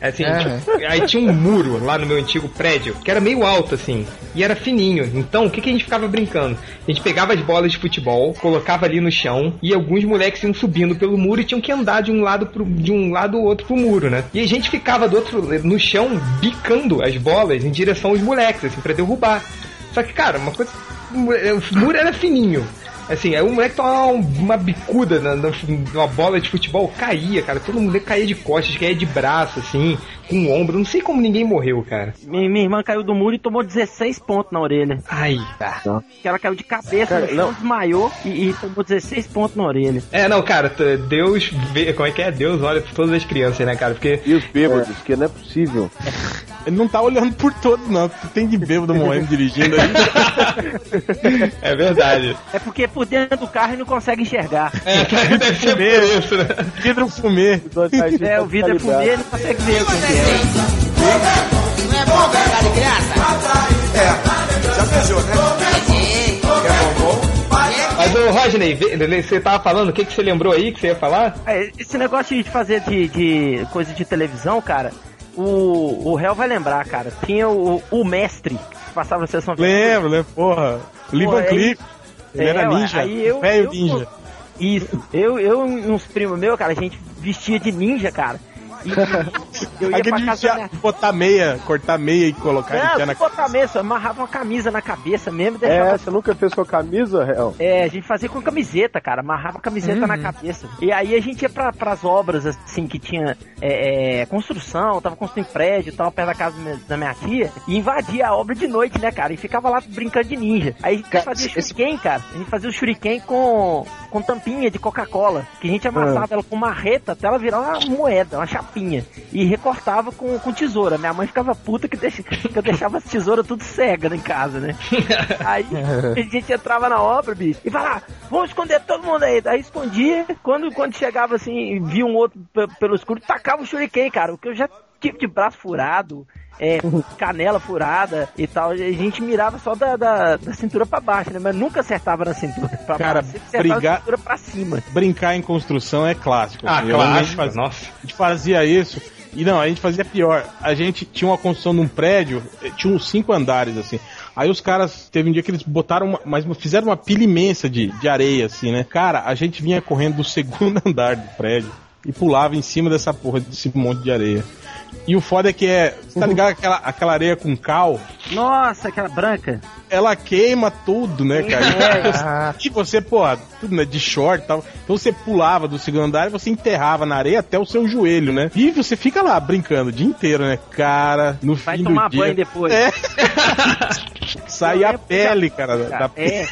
Assim, É. tipo, aí tinha um muro lá no meu antigo prédio, que era meio alto, assim, e era fininho. Então, o que, que a gente ficava brincando? A gente pegava as bolas de futebol, colocava ali no chão, e alguns moleques iam subindo pelo muro e tinham que andar de um lado pro, de um lado ou outro pro muro, né? E a gente ficava do outro no chão, bicando as bolas em direção aos moleques, assim, pra derrubar. Só que, cara, uma coisa. O muro era fininho. Assim, aí o moleque tomava uma bicuda na, na- numa bola de futebol, caía, cara. Todo mundo caía de costas, caía de braço, assim, com o ombro. Não sei como ninguém morreu, cara. Minha, minha irmã caiu do muro e tomou 16 pontos na orelha. Ai. Que ela caiu de cabeça Cara, chão, não. desmaiou e, e tomou 16 pontos na orelha. É, não, cara, Deus vê. Como é que é? Deus olha por todas as crianças, né, cara? Porque. E os bêbados, que não é possível. Ele não tá olhando por todos, não. Tem de bêbado morrendo dirigindo aí. É verdade. É porque por dentro do carro ele não consegue enxergar. É, deve ser por isso, né? Vidro fumê. É, o vidro é fumê, ele não consegue ver é. Não é bom brincar de criança? É, já beijou, né? Quer bombom? Mas, ô Rodney, você tava falando, o que, que você lembrou aí que você ia falar? É, esse negócio de fazer de, de coisa de televisão, cara, o, o réu vai lembrar, cara. Tinha o, o mestre que passava a sessão Lembro, lembro, porra. Van aí- Cleef. Ele É, era ninja. aí eu- Velho eu- ninja. Isso. Eu, eu e uns primos meus, cara, a gente vestia de ninja, cara. Eu ia Aquele pra casa minha... botar meia, cortar meia e colocar enfiar na botar mesmo, amarrava uma camisa na cabeça mesmo É, deixava você nunca fez com a camisa, Real? É, a gente fazia com camiseta, cara. Amarrava a camiseta na cabeça. E aí a gente ia pra, pras obras, assim, que tinha é, é, construção, tava construindo prédio e tal, perto da casa da minha, da minha tia, e invadia a obra de noite, né, cara? E ficava lá brincando de ninja. Aí a gente Cara, fazia esse- shuriken, cara. A gente fazia o shuriken com, com tampinha de Coca-Cola. Que a gente amassava ela com marreta até ela virar uma moeda, uma chapinha. E recortava com, com tesoura. Minha mãe ficava puta que, deixa, que eu deixava as tesouras tudo cega em casa, né? Aí a gente entrava na obra, bicho, e falava, vamos esconder todo mundo aí. Aí escondia, quando, quando chegava assim, via um outro pe- pelo escuro, tacava o shuriken, cara. O que eu já tive de braço furado, é, canela furada e tal. A gente mirava só da, da, da cintura pra baixo, né? Mas nunca acertava na cintura pra Cara, baixo. Sempre acertava brigar- na cintura pra cima. Brincar em construção é clássico. Ah, assim. Eu- a, gente clássico. fazia, Nossa. a gente fazia isso. E não, a gente fazia pior. A gente tinha uma construção num prédio, eh, tinha uns cinco andares, assim. Aí os caras, teve um dia que eles botaram uma, mas fizeram uma pilha imensa de, de areia, assim, né? Cara, a gente vinha correndo do segundo andar do prédio e pulava em cima dessa porra, desse monte de areia. E o foda é que é. Você tá ligado aquela, aquela areia com cal? Nossa, aquela branca. Ela queima tudo, né, cara? E você, porra, tudo, né, de short e tal. Então você pulava do segundo andar e você enterrava na areia até o seu joelho, né? E você fica lá brincando o dia inteiro, né? Cara, no Vai fim tomar do dia. banho depois. É. Sai a pele, cara, da, da É.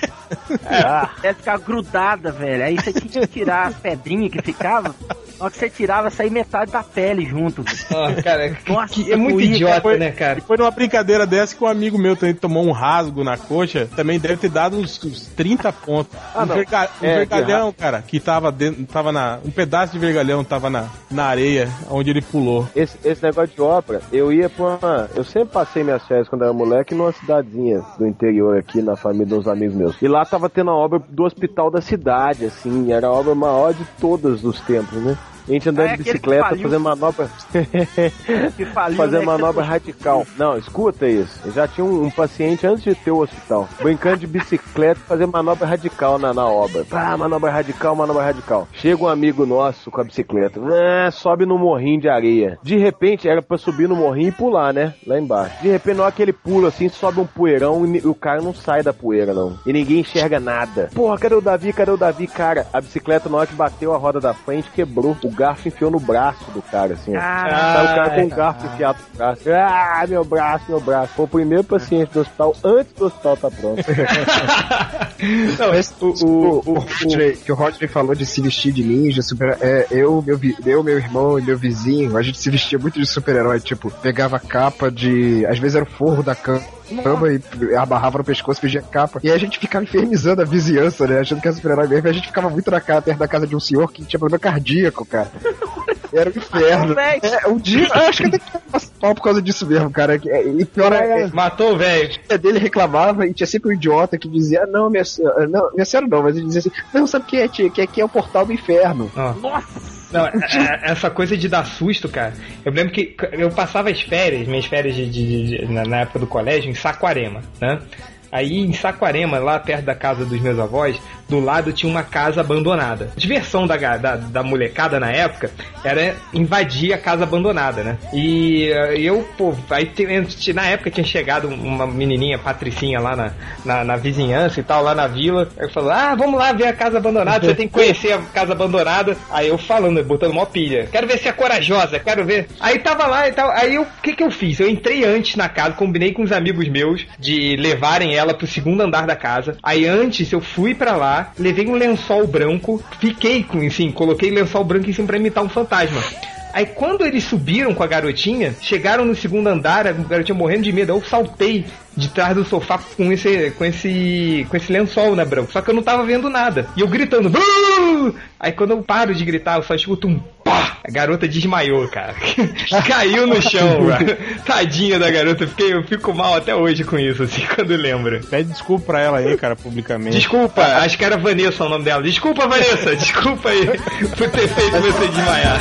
Ela ficava grudada, velho. Aí você tinha que tirar as pedrinhas que ficava. Na hora que você tirava, saía metade da pele junto. Ó, cara, Nossa, que- é muito idiota, Foi- né, cara? Foi numa brincadeira dessa que um amigo meu também tomou um rasgo na coxa, também deve ter dado uns, uns 30 pontos. Ah, um não. verga- um É, vergalhão, cara, que tava dentro, tava na. Um pedaço de vergalhão tava na, na areia onde ele pulou. Esse, esse negócio de obra, eu ia pra uma. Eu sempre passei minhas férias quando era moleque numa cidadezinha do interior aqui, na família de uns amigos meus. E lá tava tendo a obra do hospital da cidade, assim, era a obra maior de todas os tempos, né? A gente andando Ah, é de bicicleta, faliu. fazendo manobra. Que faliu, fazer né, manobra que radical. Não, escuta isso. Eu já tinha um, um paciente antes de ter o hospital. Brincando de bicicleta, fazer manobra radical na, na obra. Ah, manobra radical, manobra radical. Chega um amigo nosso com a bicicleta. Ah, sobe no morrinho de areia. De repente, era pra subir no morrinho e pular, né? Lá embaixo. De repente, na hora que ele pula assim, sobe um poeirão e o cara não sai da poeira, não. E ninguém enxerga nada. Porra, cadê o Davi? Cadê o Davi? Cara, a bicicleta, na hora que bateu a roda da frente, quebrou. O garfo enfiou no braço do cara, assim. Saiu o cara com o garfo enfiado no braço. Ah, meu braço, meu braço. Foi o primeiro paciente do hospital antes do hospital tá pronto. Não, Esse, o, o, o, Rodney, que o Rodney falou de se vestir de ninja, super, é, eu, meu, vi- eu, meu irmão e meu vizinho, a gente se vestia muito de super-herói, tipo, pegava a capa de. Às vezes era o forro da cama. E abarrava no pescoço, pedia capa. E aí a gente ficava infernizando a vizinhança, né? Achando que era super-herói mesmo. E a gente ficava muito na casa, perto da casa de um senhor que tinha problema cardíaco, cara. Era um inferno. É, um dia, eu acho que até que mal por causa disso mesmo, cara. É, E pior é, Matou o velho. filha dele reclamava e tinha sempre um idiota que dizia, "Ah, não, minha senhora, não, minha senhora não, mas ele dizia assim, não, sabe o que é, tia? Que aqui é o portal do inferno. Ó. Nossa! Não, é- é- essa coisa de dar susto, cara. Eu lembro que eu passava as férias, minhas férias de, de- de- na, época do colégio, em Saquarema, né? Aí em Saquarema, lá perto da casa dos meus avós, do lado tinha uma casa abandonada. A diversão da, da, da molecada na época era invadir a casa abandonada, né? E eh, eu, pô, aí na época tinha chegado uma menininha, patricinha lá na, na, na vizinhança e tal, lá na vila. Aí falou, ah, vamos lá ver a casa abandonada, você tem que conhecer a casa abandonada. Aí eu falando, botando mó pilha. Quero ver se é corajosa, quero ver. Aí tava lá e tal. Aí eu, o que que eu fiz? Eu entrei antes na casa, combinei com os amigos meus de levarem ela pro segundo andar da casa. Aí antes eu fui pra lá, levei um lençol branco, fiquei com, assim, coloquei lençol branco em cima pra imitar um fantasma. Aí quando eles subiram com a garotinha, chegaram no segundo andar, a garotinha morrendo de medo, eu saltei de trás do sofá com esse com esse com esse lençol, né, branco? Só que eu não tava vendo nada. E eu gritando, "Uh!" Aí quando eu paro de gritar, eu só escuto um pá! A garota desmaiou, cara. Caiu no chão, mano. Tadinha da garota, eu fiquei, eu fico mal até hoje com isso, assim, quando lembro. Pede desculpa pra ela aí, cara, publicamente. Desculpa, acho que era Vanessa o nome dela. Desculpa, Vanessa, desculpa aí por ter feito você desmaiar.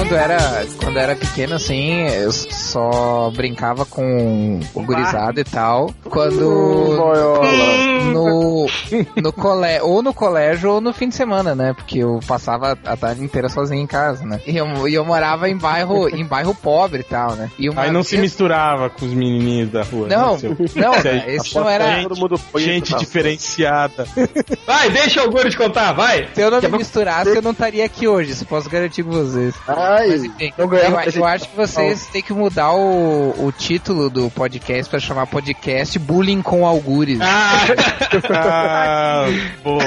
quando era, quando era pequeno, assim, eu só brincava com o gurizado e tal. Quando. No, no colégio, ou no colégio ou no fim de semana, né? Porque eu passava a tarde inteira sozinho em casa, né? E eu, e eu morava em bairro, em bairro pobre e tal, né? E uma Aí não se misturava com os menininhos da rua. Não, né, seu? não, Isso aí, esse não era- Todo mundo preto Gente diferenciada. Vai, deixa o Gures contar, vai. Se eu não me misturasse, eu não estaria aqui hoje, isso posso garantir com vocês. Ai, Mas enfim, não eu, ganhava eu acho que vocês têm que mudar o, o título do podcast pra chamar podcast Bullying com Algures. Ah, Ah, boa.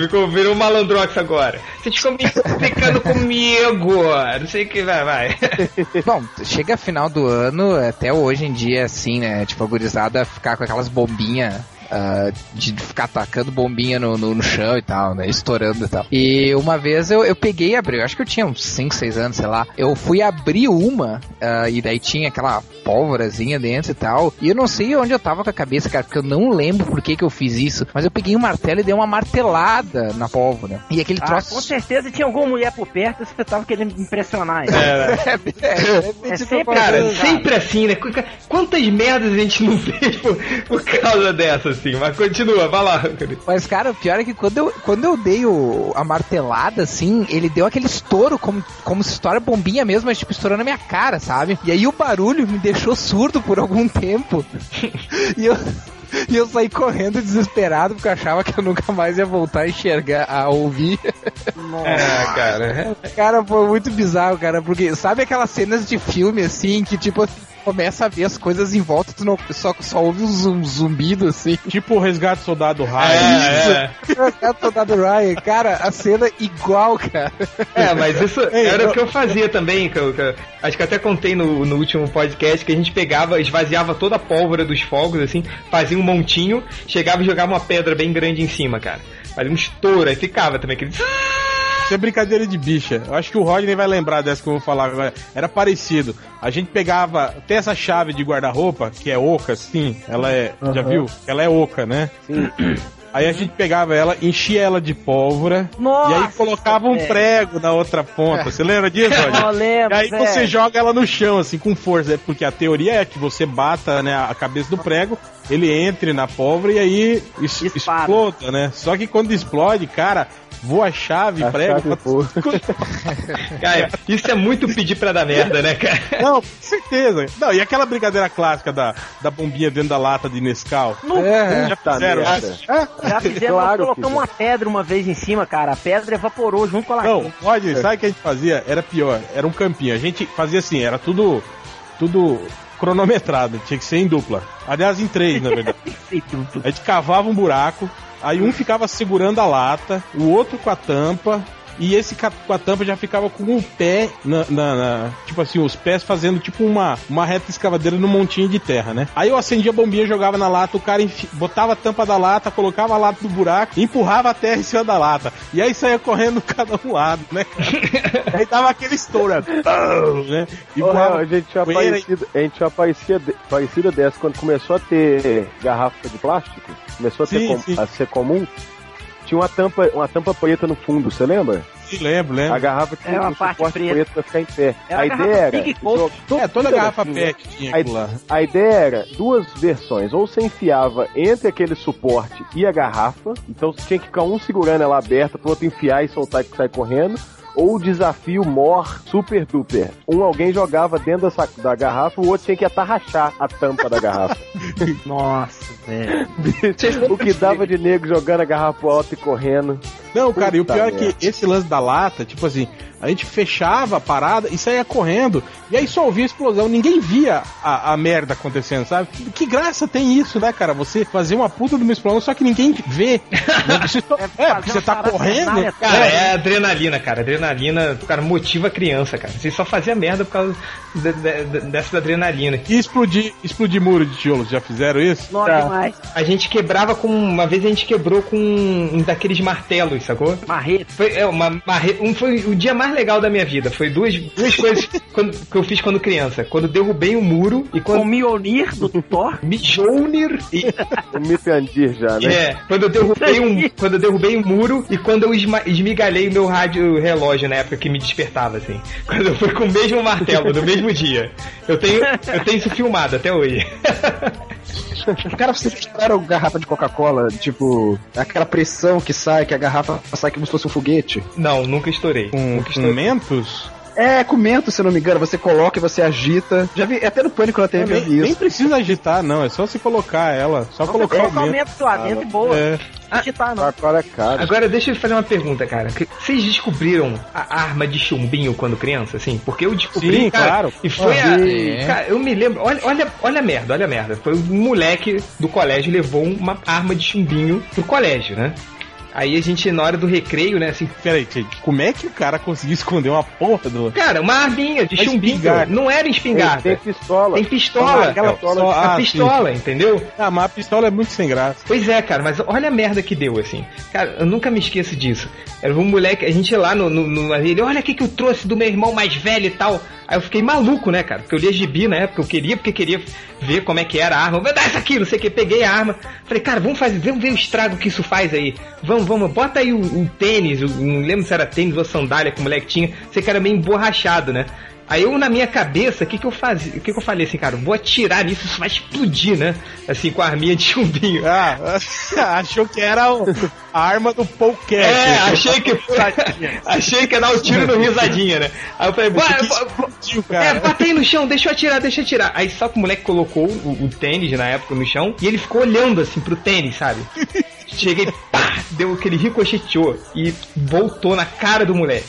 Ficou, virou um malandrox agora. Você ficou me ficando comigo. Não sei o que vai, vai. Bom, chega final do ano, até hoje em dia, assim, né? Tipo, a gurizada ficar com aquelas bombinhas ah, de ficar atacando bombinha no, no, no chão e tal, né? Estourando e tal. E uma vez eu, eu peguei e abri, eu acho que eu tinha uns 5, 6 anos, sei lá. Eu fui abrir uma ah, e daí tinha aquela pólvorazinha dentro e tal. E eu não sei onde eu tava com a cabeça, cara, porque eu não lembro por que, que eu fiz isso. Mas eu peguei um martelo e dei uma martelada na pólvora. E aquele Ah, troço. com certeza tinha alguma mulher por perto e você tava querendo impressionar ele. É, É sempre Cara, assim, sempre assim, né? Qu- Quantas merdas a gente não fez por, por causa dessa, assim? Mas continua, vai lá. Mas, cara, o pior é que quando eu, quando eu dei o, a martelada, assim, ele deu aquele estouro, como, como se estoura bombinha mesmo, mas tipo, estourou na minha cara, sabe? E aí o barulho me deixou surdo por algum tempo. e eu. E eu saí correndo desesperado porque eu achava que eu nunca mais ia voltar a enxergar, a ouvir. É, cara. Cara, foi muito bizarro, cara, porque sabe aquelas cenas de filme assim, que tipo assim, começa a ver as coisas em volta, tu não, só, só ouve um zum- zumbido assim. Tipo o resgate soldado Ryan. É, é. Soldado Ryan, cara, a cena igual, cara. É, mas isso Ei, era eu- o que eu fazia também, que eu- que eu- acho que até contei no, no último podcast que a gente pegava, esvaziava toda a pólvora dos fogos, assim, fazia um montinho, chegava e jogava uma pedra bem grande em cima, cara. Fazia um estouro, aí ficava também aquele. Isso é brincadeira de bicha. Eu acho que o Rodney vai lembrar dessa que eu vou falar agora. Era parecido. A gente pegava. Tem essa chave de guarda-roupa, que é oca, sim. Ela é. Já viu? Ela é oca, né? Sim. Aí a gente pegava ela, enchia ela de pólvora. Nossa, e aí colocava um prego na outra ponta. Você lembra disso, Rodney? Eu lembro, E aí velho. você joga ela no chão, assim, com força. É Porque a teoria é que você bata né, a cabeça do prego, ele entre na pólvora e aí es- Dispara. exploda, né? Só que quando explode, cara, voa a chave, A prego. chave. Cara, isso é muito pedir pra dar merda, né, cara? Não, com certeza. Não, e aquela brincadeira clássica da, da bombinha dentro da lata de Nescau? É, Já fizeram? merda. Já fizemos, Claro, nós colocamos uma pedra uma vez em cima, cara. A pedra evaporou junto com a Não, latinha. Rodney, sabe o que a gente fazia? Era pior, era um campinho. A gente fazia assim, era tudo, tudo cronometrado, tinha que ser em dupla. Aliás, em três, na verdade. A gente cavava um buraco, aí um ficava segurando a lata, o outro com a tampa, e esse com a tampa já ficava com o pé na, na- na- Tipo assim, os pés fazendo tipo uma, uma reta escavadeira num montinho de terra, né? Aí eu acendia a bombinha, jogava na lata, o cara enfi- botava a tampa da lata, colocava a lata no buraco, empurrava a terra em cima da lata. E aí saía correndo cada um lado, né, aí dava aquele estouro, né? E Ô, voava a gente tinha parecido, a gente tinha parecia, parecida dessa quando começou a ter garrafa de plástico, começou a, Sim, com- a ser comum. Tinha uma tampa, uma tampa preta no fundo, você lembra? e lembro, lembro. A garrafa tinha É, uma um parte suporte preta. preto pra ficar em pé. Era a a ideia era. Big Coke. jo- É, toda tudo garrafa assim, PET tinha aquilo lá. A ideia era duas versões. Ou você enfiava entre aquele suporte e a garrafa. Então você tinha que ficar um segurando ela aberta, pro outro enfiar e soltar e sair correndo. Ou o desafio mor super duper. Um alguém jogava dentro da, da garrafa, o outro tinha que atarrachar a tampa da garrafa. Nossa, velho. o que dava de nego jogando a garrafa alto e correndo. Não, cara, e o Puta pior é merda. que esse lance da lata, tipo assim, a gente fechava a parada e saía correndo, e aí só ouvia a explosão, ninguém via a, a merda acontecendo, sabe? Que graça tem isso, né, cara? Você fazer uma puta de uma explosão, só que ninguém vê. né? Você só- é, porque você tá correndo. Cara, é adrenalina, cara. Adrenalina, cara, motiva a criança, cara. Você só fazia merda por causa de- de- de- dessa adrenalina. E explodir, explodir muro de tijolos, já fizeram isso? Nossa, Tá. demais. A gente quebrava com. Uma vez a gente quebrou com um daqueles martelos, sacou? Marreta. Foi, é, uma, marre- um, foi o dia mais legal da minha vida. Foi duas, duas coisas quando- que eu fiz quando criança. Quando derrubei um muro e Com quando. o Mjolnir do Thor. Mjolnir e O Mifendir já, né? É, quando eu derrubei um, quando eu derrubei um muro e quando eu esma- esmigalhei o meu rádio relógio na época que me despertava, assim. Quando eu fui com o mesmo martelo, no mesmo dia. Eu tenho, eu tenho isso filmado até hoje. Cara, vocês estouraram garrafa de Coca-Cola, tipo, aquela pressão que sai, que a garrafa sai como se fosse um foguete. Não, nunca estourei. Com, nunca com estourei. mentos? É, com mento, se não me engano, você coloca e você agita. Já vi, até no pânico na TV eu nem, precisa agitar, não. É só se colocar ela. Só colocar o Colocar o mento. mento lá dentro e boa. É. Não agitar, não. Agora é caro. Agora deixa eu fazer uma pergunta, cara. Que- Vocês descobriram a arma de chumbinho quando criança, assim? Porque eu descobri, Sim, cara, claro. E foi Ah, a. sim. Cara, eu me lembro. Olha, olha, olha a merda, olha a merda. Foi um moleque do colégio levou uma arma de chumbinho pro colégio, né? Aí a gente, na hora do recreio, né, assim, Peraí, gente, como é que o cara conseguiu esconder uma porra do. cara, uma arminha de chumbinho. Não era espingarda. tem pistola. Tem pistola. aquela Hel. pistola- a ah, pistola, entendeu? Ah, mas a pistola é muito sem graça. Pois é, cara, mas olha a merda que deu, assim. Cara, eu nunca me esqueço disso. Era um moleque, a gente lá no, no, no ele, olha o que que eu trouxe do meu irmão mais velho e tal. Aí eu fiquei maluco, né, cara? Porque eu lia gibi na época, eu queria, porque queria ver como é que era a arma. Vai dar isso aqui, não sei o que. Peguei a arma. Falei, cara, vamos fazer, vamos ver o estrago que isso faz aí. Vamos, vamos, bota aí o, o tênis, não lembro se era tênis ou sandália que o moleque tinha. Que era meio emborrachado, né? Aí eu, na minha cabeça, o que que eu fazia? O que que eu falei assim, cara? Vou atirar nisso, isso vai explodir, né? Assim, com a arminha de chumbinho. Ah, achou que era o- a arma do Podcast. É, achei que achei que ia dar o tiro no risadinha, né? Aí eu falei, bora, bora, É, cara. bota aí no chão, deixa eu atirar, deixa eu atirar. Aí só que o moleque colocou o, o tênis na época no chão e ele ficou olhando assim pro tênis, sabe? Cheguei, pá, deu aquele ricocheteou e voltou na cara do moleque.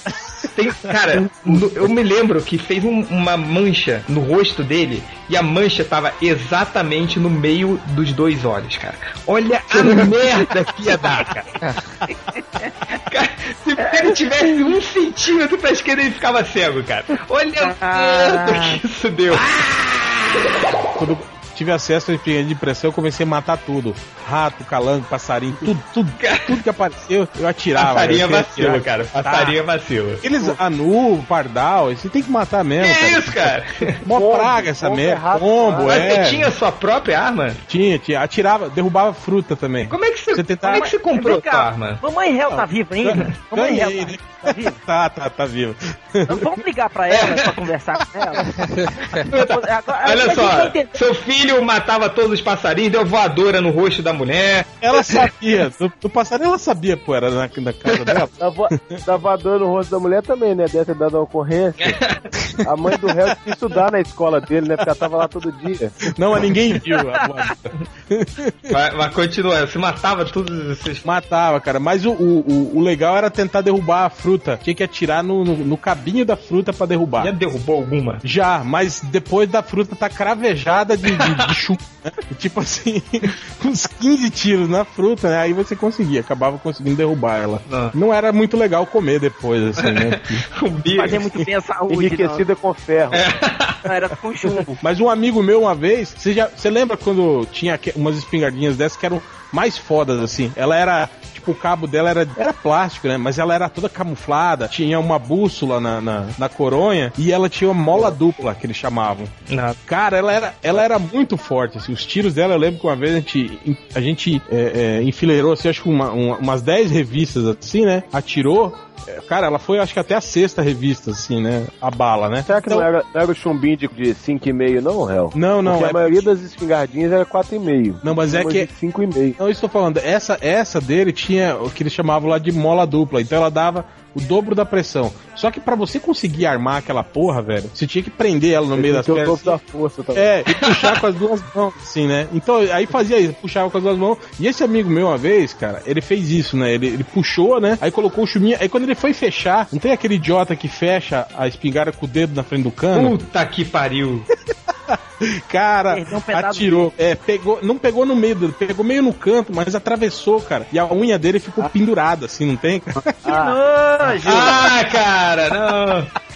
Tem, cara, no- eu me lembro que fez um- uma mancha no rosto dele e a mancha tava exatamente no meio dos dois olhos, cara. Olha a merda que ia dar, cara. Cara, se ele tivesse um centímetro pra esquerda, ele ficava cego, cara. Olha a merda que isso deu. Quando tive acesso a espingarda de pressão, eu comecei a matar tudo. Rato, calango, passarinho, tudo, tudo, tudo que apareceu, eu atirava. Passarinho é eu queria vacilo, cara. Passarinho é vacilo. Aqueles anu, pardal, você tem que matar mesmo. Que cara. isso, cara? Mó praga essa é merda. rato, Pombo, Mas é. você tinha sua própria arma? Tinha, tinha. Atirava, derrubava fruta também. Como é que você, Você tentava- como é que você comprou cá, sua arma? Mamãe Hel tá viva ainda? Mamãe Hel tá, né? tá viva? Tá, tá, tá vivo. Então vamos ligar pra ela pra conversar com ela. Agora- Olha só, seu filho matava todos os passarinhos, deu voadora no rosto da mulher. Ela sabia, do, do passarinho ela sabia, pô, era na, na casa dela. Tava, tava dando o rosto da mulher também, né? Deve ter dado uma ocorrência. A mãe do réu tinha que estudar na escola dele, né? Porque ela tava lá todo dia. Não, mas ninguém viu a voadora. Mas, mas continua, você matava todos esses. Matava, cara. Mas o, o, o- o legal era tentar derrubar a fruta. Tinha que atirar no, no, no cabinho da fruta pra derrubar. Já derrubou alguma? Já, mas depois da fruta tá cravejada de, de, de chumbo, né? Tipo assim, uns 15 tiros na fruta, né? Aí você conseguia, acabava conseguindo derrubar ela. Ah. Não era muito legal comer depois, assim, né? O bicho. Fazer muito bem a saúde. não. Enriquecida com ferro. Não, era com chumbo. Mas um amigo meu uma vez, você já, você lembra quando tinha umas espingardinhas dessas que eram mais fodas assim? Ela era, tipo, o cabo dela era, era plástico, né? Mas ela era toda camuflada, tinha uma bússola na, na, na coronha e ela tinha uma mola dupla que eles chamavam. Não. Cara, ela era, ela era muito forte, assim, os tiros dela, eu lembro que uma vez a gente, a gente é, é, enfileirou, assim, acho que uma- uma- umas 10 revistas, assim, né? Atirou, cara, ela foi, acho que até a sexta revista, assim, né? A bala, né? Será que não, era, não era o chumbinho de, de 5,5 não, réu? Não, não, Porque é- a maioria das espingardinhas era 4,5. Não, mas é que- de 5,5. Não, eu estou falando, essa, essa dele tinha o que eles chamavam lá de mola dupla, então ela dava o dobro da pressão. Só que pra você conseguir armar aquela porra, velho, você tinha que prender ela no meio das pernas. dobro da força também. É, e puxar com as duas mãos, assim, né? Então, aí fazia isso, puxava com as duas mãos. E esse amigo meu, uma vez, cara, ele fez isso, né? Ele, ele puxou, né? Aí colocou o chuminho. Aí quando ele foi fechar, não tem aquele idiota que fecha a espingarda com o dedo na frente do cano? Puta que pariu. Cara, um atirou. É, pegou, não pegou no meio, dele, pegou meio no canto, mas atravessou, cara. E a unha dele ficou pendurada, assim, não tem? cara? Que nojo! Ah, cara, não.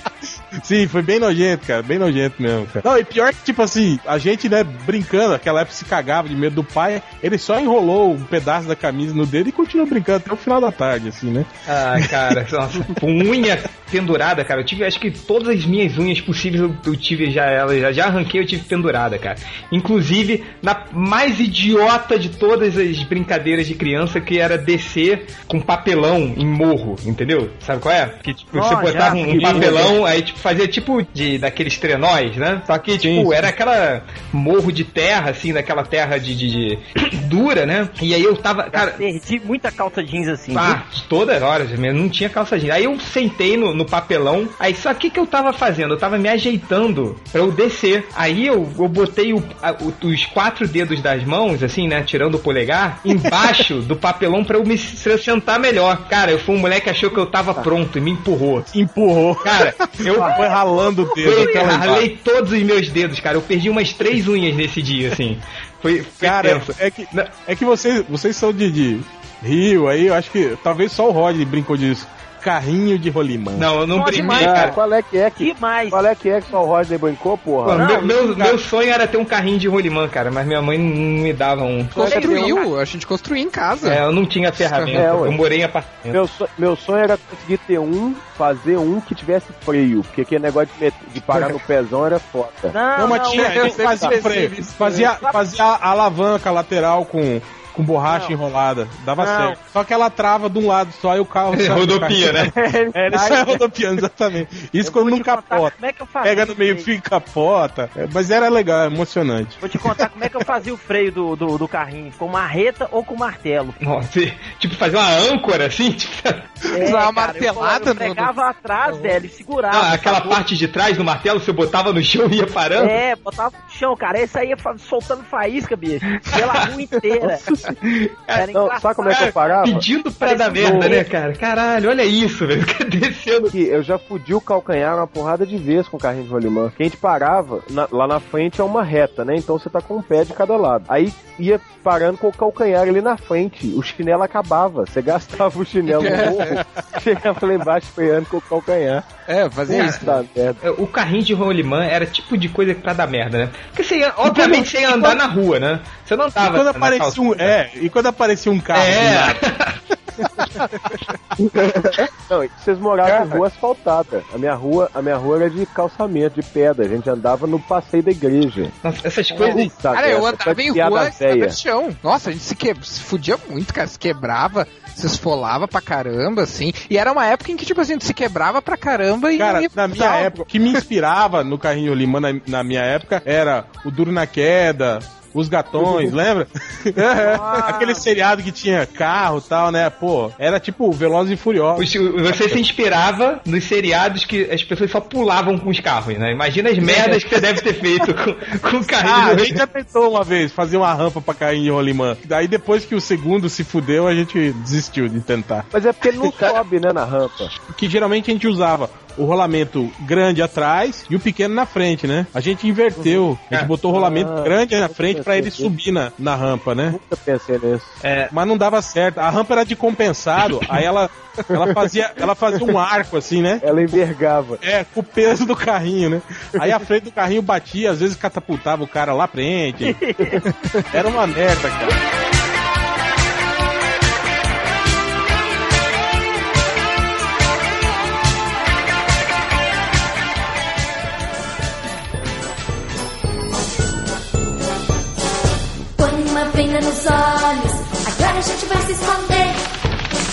Sim, foi bem nojento, cara. Bem nojento mesmo, cara. Não, e pior que, tipo assim, a gente, né, brincando, aquela época se cagava de medo do pai, ele só enrolou um pedaço da camisa no dedo e continuou brincando até o final da tarde, assim, né? Ah, cara, nossa, com unha pendurada, cara. Eu tive, acho que todas as minhas unhas possíveis eu, eu tive já elas, já, já arranquei, eu tive pendurada, cara. Inclusive, na mais idiota de todas as brincadeiras de criança, que era descer com papelão em morro, entendeu? Sabe qual é? Que tipo, você Oh, botava já, um papelão, aí tipo, fazia tipo de daqueles trenóis, né? Só que, tipo, sim. era aquela morro de terra, assim, daquela terra de, de- de- dura, né? E aí eu tava, cara, perdi muita calça jeans assim. ah, todas horas, mesmo, não tinha calça jeans. Aí eu sentei no, no papelão, aí só que que eu tava fazendo? Eu tava me ajeitando pra eu descer. Aí eu, eu botei o- a- o- os quatro dedos das mãos, assim, né, tirando o polegar, embaixo do papelão pra eu me sentar melhor. Cara, eu fui um moleque que achou que eu tava pronto e me empurrou. Empurrou. Cara, eu foi ralando o dedo. Foi, embaixo. ralei todos os meus dedos, cara. Eu perdi umas três unhas nesse dia, assim. Foi, foi Cara, tenso. é que, é que vocês, vocês são de, de Rio, aí eu acho que talvez só o Rod brincou disso. Carrinho de rolimã. Não, eu não Pode brinquei, mais, Cara, qual é que é que. Demais. Qual é que é que só o Rodney brincou, Pô, porra? meu, meu, meu sonho era ter um carrinho de rolimã, cara, mas minha mãe não me dava um. Construiu, a gente construiu em casa. É, eu não tinha ferramenta. É, eu morei em apartamento. Meu, so- meu sonho era conseguir ter um, fazer um que tivesse freio, porque aquele negócio de, met- de parar no pezão era foda. Não, Não, mas tinha, eu a gente sempre fazia freio. Fazia, fazia a alavanca lateral com, com borracha Não. enrolada. Dava Não. certo. Só que ela trava de um lado só e o carro sai do Rodopia, né? É, isso é rodopiando, exatamente. Isso quando não capota. Como é que eu fazia Pega no meio fio e capota. É, Mas era legal, é emocionante. Vou te contar como é que eu fazia o freio do, do, do carrinho. Com marreta ou com martelo. Nossa, tipo, fazer uma âncora assim, tipo. É, uma cara, eu- martelada Eu, no- pegava atrás, velho, e segurava. Ah, aquela sacou? parte de trás do martelo, você botava no chão e ia parando? É, botava no chão, cara. Esse aí ia soltando faísca, bicho. Pela rua inteira. Era Não, sabe como é que eu parava? Pedindo pra dar Parecia merda, né, cara? Caralho, olha isso, velho. Fica descendo. que eu já fudi o calcanhar uma porrada de vezes com o carrinho de rolimã. Que a gente parava, na- lá na frente é uma reta, né? Então você tá com um pé de cada lado. Aí ia parando com o calcanhar ali na frente. O chinelo acabava. Você gastava o chinelo no morro, chegava lá embaixo freando com o calcanhar. É, fazia isso. É, O carrinho de rolimã era tipo de coisa pra dar merda, né? Porque você ia, obviamente você ia andar na rua, né? Você não E tava. quando na aparecia um, calçada. É, e quando aparecia um carro É. Não, e vocês moravam em rua asfaltada. A minha rua, a minha rua era de calçamento, de pedra. A gente andava no passeio da igreja. Nossa, essas coisas. Puta Cara, eu andava em rua no chão. Nossa, a gente se, que... se fudia muito, cara. Se quebrava, se esfolava pra caramba, assim. E era uma época em que, tipo assim, tu se quebrava pra caramba e. Cara, na minha tal. época, o que me inspirava no carrinho Limã na, na minha época era o Duro na Queda, os gatões, lembra? Aquele seriado que tinha carro e tal, né? Pô, era tipo Velozes e Furiosos. Os- Você se inspirava nos seriados que as pessoas só pulavam com os carros, né? Imagina as merdas que você deve ter feito com, com o Ah, carrinho a de gente já tentou uma vez fazer uma rampa pra carrinho de rolimã. Daí depois que o segundo se fudeu, a gente desistiu de tentar. Mas é porque ele não sobe, né, na rampa. Porque geralmente a gente usava o rolamento grande atrás e o pequeno na frente, né? A gente inverteu. A gente botou o rolamento Ah, grande na frente pra ele subir na, na rampa, né? Nunca pensei nisso. Mas não dava certo. A rampa era de compensado, aí ela, ela, fazia, ela fazia um arco assim, né? Ela envergava. É, com o peso do carrinho, né? Aí a frente do carrinho batia, às vezes catapultava o cara lá frente. Era uma merda, cara. Nos olhos, agora a gente vai se esconder.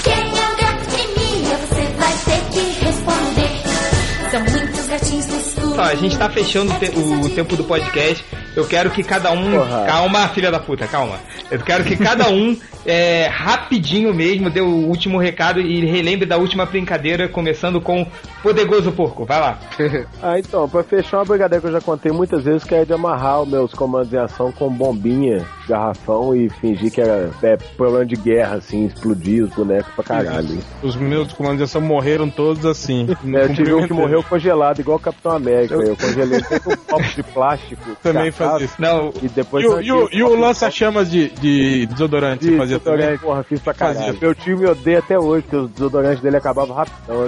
Quem é o gato que mia? Você vai ter que responder. São muitos gatinhos no escuro. Ó, a gente tá fechando o, te- o tempo do podcast. Eu quero que cada um. Porra. Calma, filha da puta, calma. Eu quero que cada um, é, rapidinho mesmo, dê o último recado e relembre da última brincadeira, começando com Poderoso Porco. Vai lá. Ah, então, pra fechar uma brincadeira que eu já contei muitas vezes, que é de amarrar os meus comandos em ação com bombinha, garrafão e fingir que era é, problema de guerra, assim, explodir os bonecos pra caralho. Os meus comandos de ação morreram todos assim. É, eu tive um que morreu congelado, igual o Capitão América. Eu congelei todo um copo de plástico. Também fazia isso. Não, E depois E o, e o, e o lança-chamas de, de desodorante de você fazia também? desodorante, porra, fiz pra caralho. Fazia. Meu tio me odeia até hoje, porque os desodorantes dele acabavam rapidão.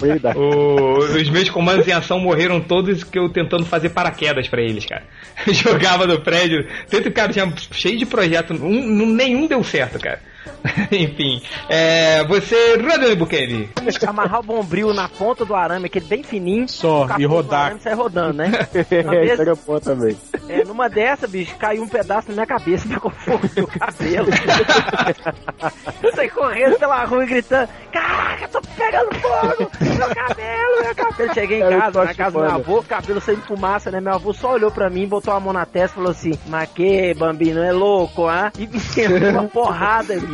Eu da O- os meus comandos em ação morreram todos que eu tentando fazer paraquedas pra eles, cara. Eu jogava no prédio, tanto que cara tinha cheio de projeto, um, nenhum deu certo, cara. Enfim, é, você, Rodrigo Bukele. Amarrar o bombril na ponta do arame, aquele bem fininho. Só, e rodar. arame sai rodando, né? Era bom também. é, numa dessa, bicho, caiu um pedaço na minha cabeça, pegou fogo no meu cabelo. Eu saí correndo pela rua e gritando: Caraca, tô pegando fogo! Meu cabelo, meu cabelo. Cheguei em o casa, na casa do meu avô, cabelo saindo fumaça, né? Meu avô só olhou pra mim, botou a mão na testa e falou assim: Mas que, bambino, é louco, ah? E me uma porrada, bicho.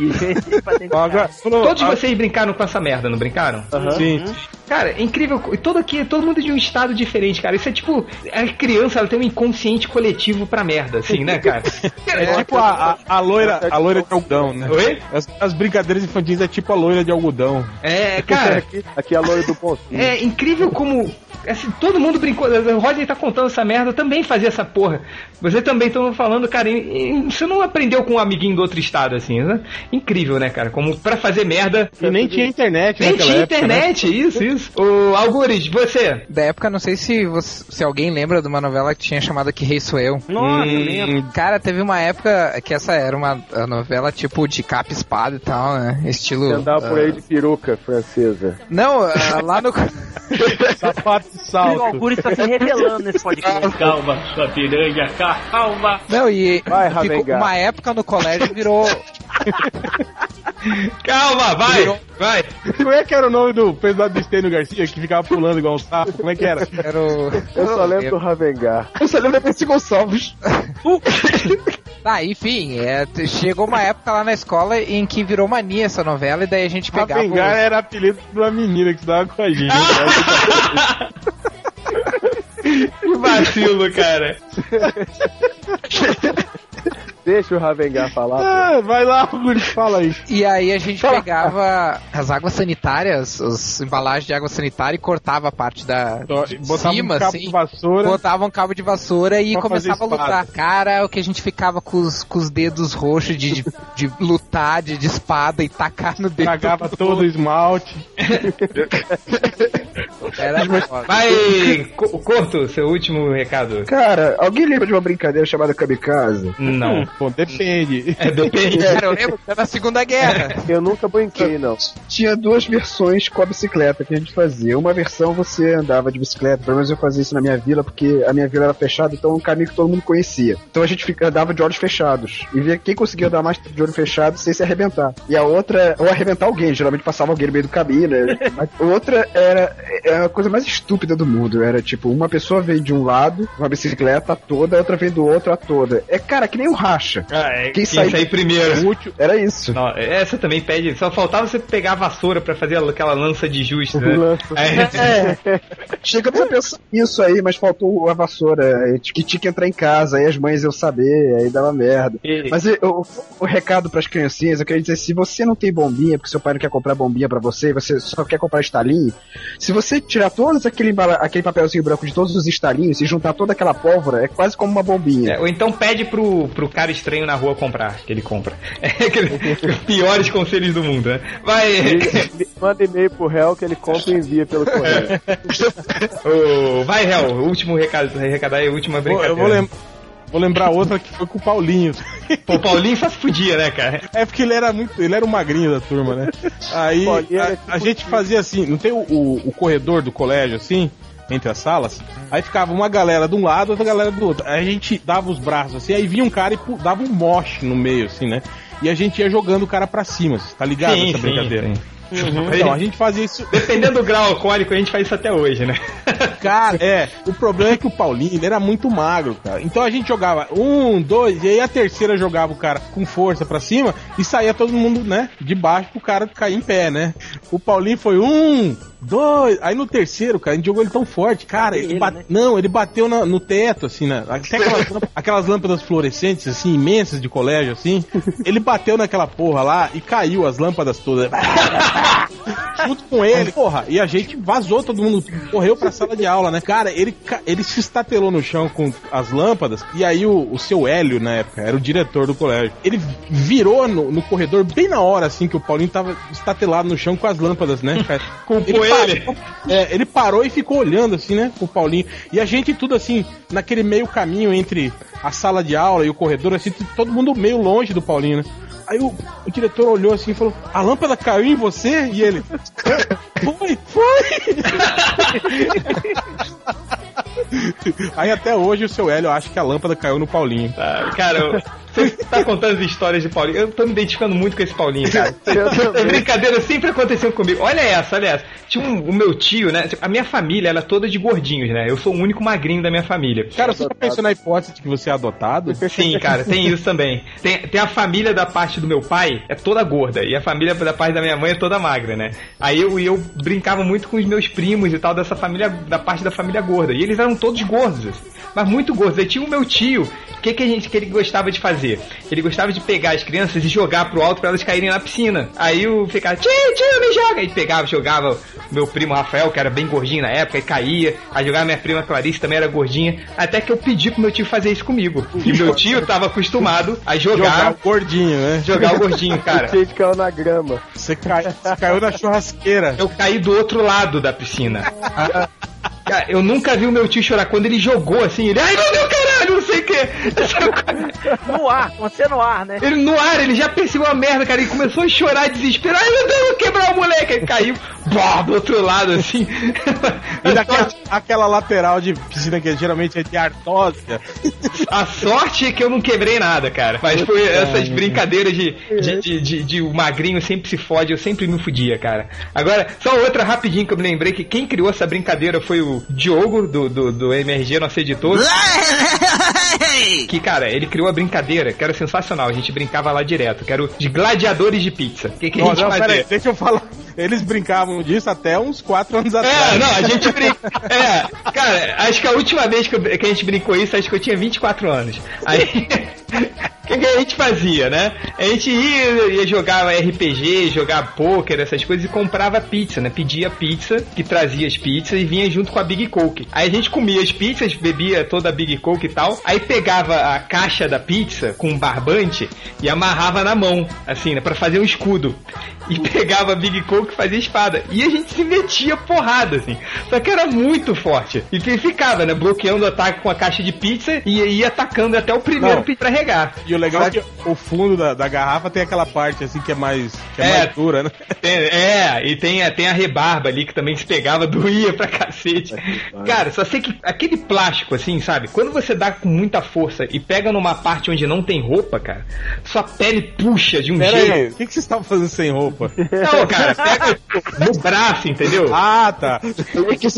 Agora, Todos vocês brincaram com essa merda, não brincaram? Sim. Cara, é incrível. E Todo aqui, todo mundo de um estado diferente, cara. Isso é tipo. A criança, ela tem um inconsciente coletivo pra merda, assim, né, cara? É tipo a, a, a loira, a loira de algodão, né? Oi? As, as brincadeiras infantis é tipo a loira de algodão. É, cara. Aqui, aqui é a loira do pontinho. É incrível como assim, todo mundo brincou. O Rodney tá contando essa merda, eu também fazia essa porra. Você também estão falando, cara, e- e você não aprendeu com um amiguinho do outro estado, assim, né? Incrível, né, cara? Como pra fazer merda. E nem tinha internet Nem naquela tinha época, né? internet, isso, isso. O Algures, você. Da época, não sei se, você- se alguém lembra de uma novela que tinha chamada Que Rei Sou Eu. Nossa, Hum, lembro. Cara, teve uma época que essa era uma a novela tipo de capa e espada e tal, né? Estilo. Você andava por ah, aí de peruca francesa. Não, ah, lá no. Sapato O salto. Augusto está se revelando nesse podcast. Calma, sua piranha, calma. Não, e Vai, ficou uma época no colégio virou. Calma, vai, vai. Como é que era o nome do pesado de Stênio Garcia que ficava pulando igual um sapo? Como é que era? Era o. Eu só lembro do Ravengar. Eu só lembro da Gonçalves. Ah, enfim, é, chegou uma época lá na escola em que virou mania essa novela e daí a gente pegava. Ravengar os- era apelido de uma menina que estudava com a gente. Que vacilo, cara. Deixa o Ravengar falar. Ah, vai lá, Guri, fala aí. E aí a gente pegava as águas sanitárias, as embalagens de água sanitária e cortava a parte da de Botava cima, um cabo assim. de vassoura. Botava um cabo de vassoura e começava a lutar. Cara, o que a gente ficava com os, com os dedos roxos de, de, de lutar, de, de espada e tacar no dedo. Cagava todo o esmalte. Era. Vai, Co- Corto, seu último recado. Cara, alguém lembra de uma brincadeira chamada Kamikaze? Não. Pô, depende. É, depende. Cara, eu lembro que era na Segunda Guerra. Eu nunca brinquei, não. Tinha duas versões com a bicicleta que a gente fazia. Uma versão você andava de bicicleta, pelo menos eu fazia isso na minha vila, porque a minha vila era fechada, então é um caminho que todo mundo conhecia. Então a gente fica, andava de olhos fechados. E via quem conseguia andar mais de olho fechado sem se arrebentar. E a outra, ou arrebentar alguém, geralmente passava alguém no meio do caminho, né? A outra era, era a coisa mais estúpida do mundo. Era tipo, uma pessoa vem de um lado, uma bicicleta toda, a outra vem do outro a toda. É, cara, que nem um racha. Ah, é, Quem quem sair- sair primeiro. Útil. Era isso. Não, essa também pede. Só faltava você pegar a vassoura pra fazer aquela lança de justo, né? Lança. É. Chegamos a pensar nisso aí, mas faltou a vassoura, eh, que tinha que entrar em casa, aí as mães eu saber, aí dava merda. E- Mas eu- o, o recado pras criancinhas, eu queria dizer, se você não tem bombinha, porque seu pai não quer comprar bombinha pra você, e você só quer comprar estalinho, se você tirar todos aquele, aquele papelzinho branco de todos os estalinhos e juntar toda aquela pólvora, é quase como uma bombinha. É, ou então pede pro, pro cara estranho na rua comprar, que ele compra. É os piores conselhos do mundo, né? Vai. Liga- Manda e-mail pro réu que ele compra e envia pelo correio. Ô, vai, Hel, o último recado, aí, a última brincadeira. eu vou, lem- vou lembrar outra que foi com o Paulinho. Pô, o Paulinho só se podia, né, cara? É porque ele era muito. Ele era o magrinho da turma, né? Aí era a, tipo a gente fazia assim, não tem o, o- o corredor do colégio assim? Entre as salas, aí ficava uma galera de um lado, outra galera do outro. Aí a gente dava os braços assim, aí vinha um cara e dava um moche no meio, assim, né? E a gente ia jogando o cara pra cima, tá ligado? Sim, essa sim, brincadeira. sim. Então, a gente fazia isso. Dependendo do grau alcoólico, a gente faz isso até hoje, né? Cara, é. O problema é que o Paulinho ele era muito magro, cara. Então a gente jogava um, dois, e aí a terceira jogava o cara com força pra cima e saía todo mundo, né, de baixo pro cara cair em pé, né? O Paulinho foi um, dois. Aí no terceiro, cara, a gente jogou ele tão forte, cara. Ele Ele, bate- né? Não, ele bateu na- no teto, assim, né? Até aquelas, aquelas lâmpadas fluorescentes, assim, imensas de colégio, assim. Ele bateu naquela porra lá e caiu as lâmpadas todas. junto com ele, porra, e a gente vazou, todo mundo correu pra sala de aula, né? Cara, ele, ele se estatelou no chão com as lâmpadas, e aí o, o seu Hélio, na época, era o diretor do colégio. Ele virou no, no corredor bem na hora, assim, que o Paulinho tava estatelado no chão com as lâmpadas, né? cara? Parou- ele. é, ele parou e ficou olhando, assim, né, pro Paulinho. E a gente tudo, assim, naquele meio caminho entre a sala de aula e o corredor, assim, todo mundo meio longe do Paulinho, né? Aí o, o diretor olhou assim e falou: A lâmpada caiu em você? E ele: Foi, foi! Aí até hoje o seu Hélio acha que a lâmpada caiu no Paulinho. Tá, cara, eu- você tá contando as histórias de Paulinho. Eu tô me identificando muito com esse Paulinho, cara. Essa brincadeira sempre aconteceu comigo. Olha essa, olha essa. Tinha um, o meu tio, né? A minha família, ela é toda de gordinhos, né? Eu sou o único magrinho da minha família. Cara, você já pensou na hipótese de que você é adotado? Sim, cara, tem isso também. Tem, tem a família da parte do meu pai, é toda gorda, e a família da parte da minha mãe é toda magra, né? Aí eu, eu brincava muito com os meus primos e tal, dessa família, da parte da família gorda. E eles eram todos gordos. assim. Mas muito gostoso. Aí tinha o meu tio, o que, que, a gente, que ele gostava de fazer? Ele gostava de pegar as crianças e jogar pro alto pra elas caírem na piscina. Aí eu ficava, tio, tio, me joga! Aí pegava, jogava meu primo Rafael, que era bem gordinho na época, e caía. Aí jogava minha prima Clarice, também era gordinha. Até que eu pedi pro meu tio fazer isso comigo. E meu tio tava acostumado a jogar. Jogar o gordinho, né? Jogar o gordinho, cara. Gente caiu na grama. Você, cai, você caiu na churrasqueira. Eu caí do outro lado da piscina. Cara, eu nunca vi o meu tio chorar. Quando ele jogou assim, ele, ai meu Deus, caralho, não sei o que. No ar, você no ar, né? Ele no ar, ele já percebeu a merda, cara. Ele começou a chorar de desespero. Ai meu Deus, eu vou quebrar o moleque. Ele caiu, bó, do outro lado, assim. E daquela, aquela lateral de piscina que geralmente é de artósia. A sorte é que eu não quebrei nada, cara. Mas foi essas brincadeiras de, de, de, de- de o magrinho sempre se fode, eu sempre me fudia, cara. Agora, só outra rapidinho que eu me lembrei que quem criou essa brincadeira foi o Diogo, do, do, do MRG, nosso editor. Que, cara, ele criou a brincadeira, que era sensacional. A gente brincava lá direto, que era o de gladiadores de pizza. O que, que a Não, gente não, fazia? peraí, deixa eu falar. Eles brincavam disso até uns 4 anos atrás. É, não, a gente brinca. É, cara, acho que a última vez que, eu- que a gente brincou isso, acho que eu tinha 24 anos. Aí. O que, que a gente fazia, né? A gente ia, ia jogar RPG, jogar poker, essas coisas, e comprava pizza, né? Pedia pizza, que trazia as pizzas e vinha junto com a Big Coke. Aí a gente comia as pizzas, bebia toda a Big Coke e tal. Aí pegava a caixa da pizza com um barbante e amarrava na mão, assim, né? Pra fazer um escudo. E pegava a Big Coke e fazia espada. E a gente se metia porrada, assim. Só que era muito forte. E fi- ficava, né? Bloqueando o ataque com a caixa de pizza e ia atacando até o primeiro Não. pra regar. E o legal é que o fundo da, da garrafa tem aquela parte assim que é mais, que é É. mais dura, né? Tem- é, e tem, a- tem a rebarba ali que também se pegava, doía pra cacete. Cara, só sei que aquele plástico, assim, sabe? Quando você dá com muita força e pega numa parte onde não tem roupa, cara, sua pele puxa de um Pera jeito. aí, o que, que vocês estavam fazendo sem roupa? Não, cara, pega no braço, entendeu? Ah, tá.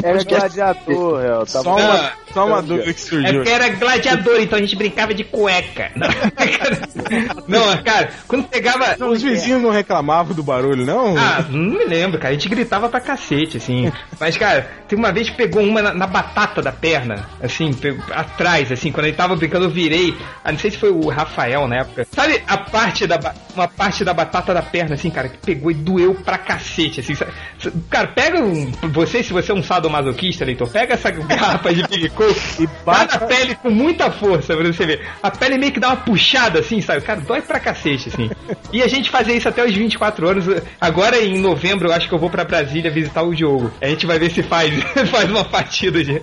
Era gladiador, réu. Tava... Só uma, só uma dúvida que É surgiu. porque era gladiador, então a gente brincava de cueca. Não, cara, quando pegava. Os vizinhos não reclamavam do barulho, não? Ah, não me lembro, cara. A gente gritava pra cacete, assim. Mas, cara, tem uma vez que pegou uma na, na batata da perna, assim, atrás, assim, quando ele tava brincando, eu virei. Ah, não sei se foi o Rafael na época. Sabe a parte da uma parte da batata da perna, assim, cara, que pegou e doeu pra cacete, assim. sabe? Cara, pega um. Você, se você é um sadomasoquista, leitor, pega essa garrafa de Big Coke e bate na pele com muita força pra você ver. A pele meio que dá uma puxada, assim, sabe? Cara, dói pra cacete, assim. E a gente fazia isso até os 24 anos. Agora, em novembro, eu acho que eu vou pra Brasília visitar o Diogo. A gente vai ver se faz, faz uma partida de,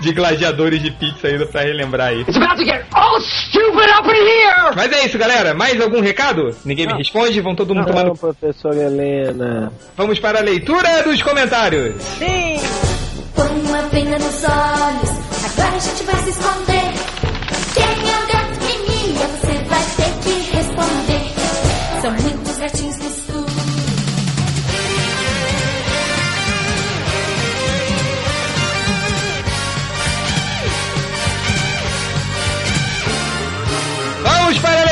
de gladiadores de pizza ainda pra relembrar aí. Mas é isso, galera. Mais algum recado? Ninguém me responde? Vão todo mundo tomar Não, no... professor Helena. Vamos para a leitura dos comentários. Sim! Põe uma pena nos olhos, agora a gente vai se esconder. Quem é que mia?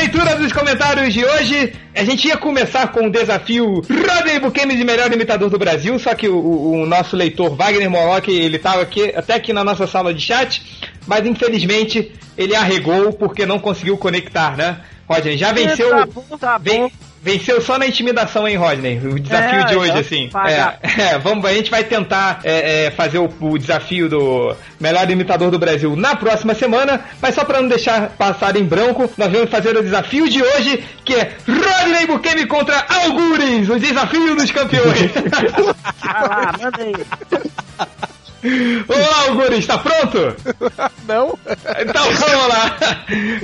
Leitura dos comentários de hoje. A gente ia começar com o desafio Rodney Bukemi de melhor imitador do Brasil, só que o, o- nosso leitor Wagner Moloch, ele estava aqui, até aqui na nossa sala de chat, mas infelizmente ele arregou porque não conseguiu conectar, né? Rodney, já venceu. Tá bom, tá ven- bom. Venceu só na intimidação, hein, Rodney? O desafio É, de hoje, assim. É, é, vamos, a gente vai tentar é, é, fazer o, o desafio do melhor imitador do Brasil na próxima semana, mas só para não deixar passar em branco, nós vamos fazer o desafio de hoje, que é Rodney Bukemi contra Algures, o desafio dos campeões. Vai lá, manda aí. Olá, Algures, tá pronto? Não. Então vamos lá.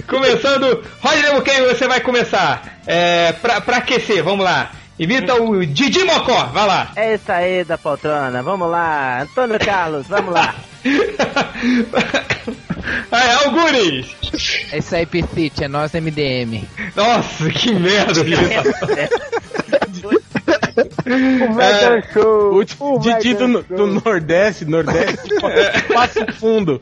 Começando, Rodney Bukemi, você vai começar. É, pra, pra aquecer, vamos lá. Imita o Didi Mocó, vai lá. É isso aí da poltrona, vamos lá. Antônio Carlos, vamos lá. Aí, Algures! É isso aí, Piscite, é nós MDM. Nossa, que merda, O Vegan Show. O Didi do, do Nordeste, Nordeste, passa fundo.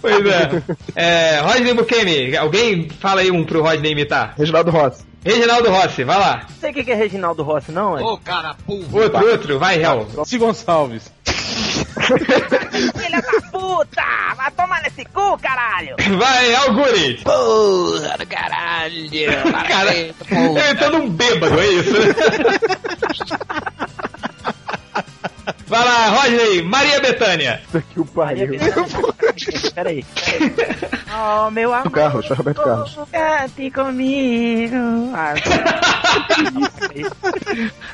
Pois é. é Rodney Bukemi, alguém fala aí um pro Rodney imitar? Reginaldo Rossi. Reginaldo Rossi, vai lá. Não sei o que é Reginaldo Rossi, não, é? Outro, outro, vai, Hel. Si Gonçalves. Filha da puta! Vai tomar nesse cu, caralho! Vai, Algures! Porra do caralho! Cara, ele tá num bêbado, é isso? Vai lá, Rodney, Maria Betânia. Isso aqui o pariu. Peraí. Oh, meu amor. Carlos, Roberto Carlos. Cante comigo. Ah,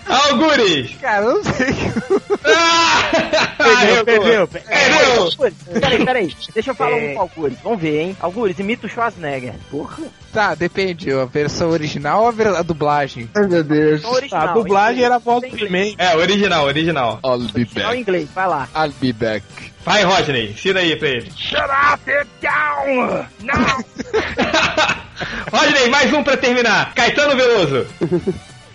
Algures! Cara, eu não sei. Perdeu, perdeu, perdeu. Algures, Peraí, peraí. Deixa eu falar É. um com o Algures. Vamos ver, hein? Algures, imita o Schwarzenegger. Porra. Tá, depende. A versão original ou a, a dublagem? Ai, meu Deus. Não original. A dublagem era a voz do. He-Man. É, original, original. Original em inglês, vai lá. I'll be back. Vai, Rodney, ensina aí pra ele. Shut up, get down! Não! Rodney, mais um pra terminar. Caetano Veloso.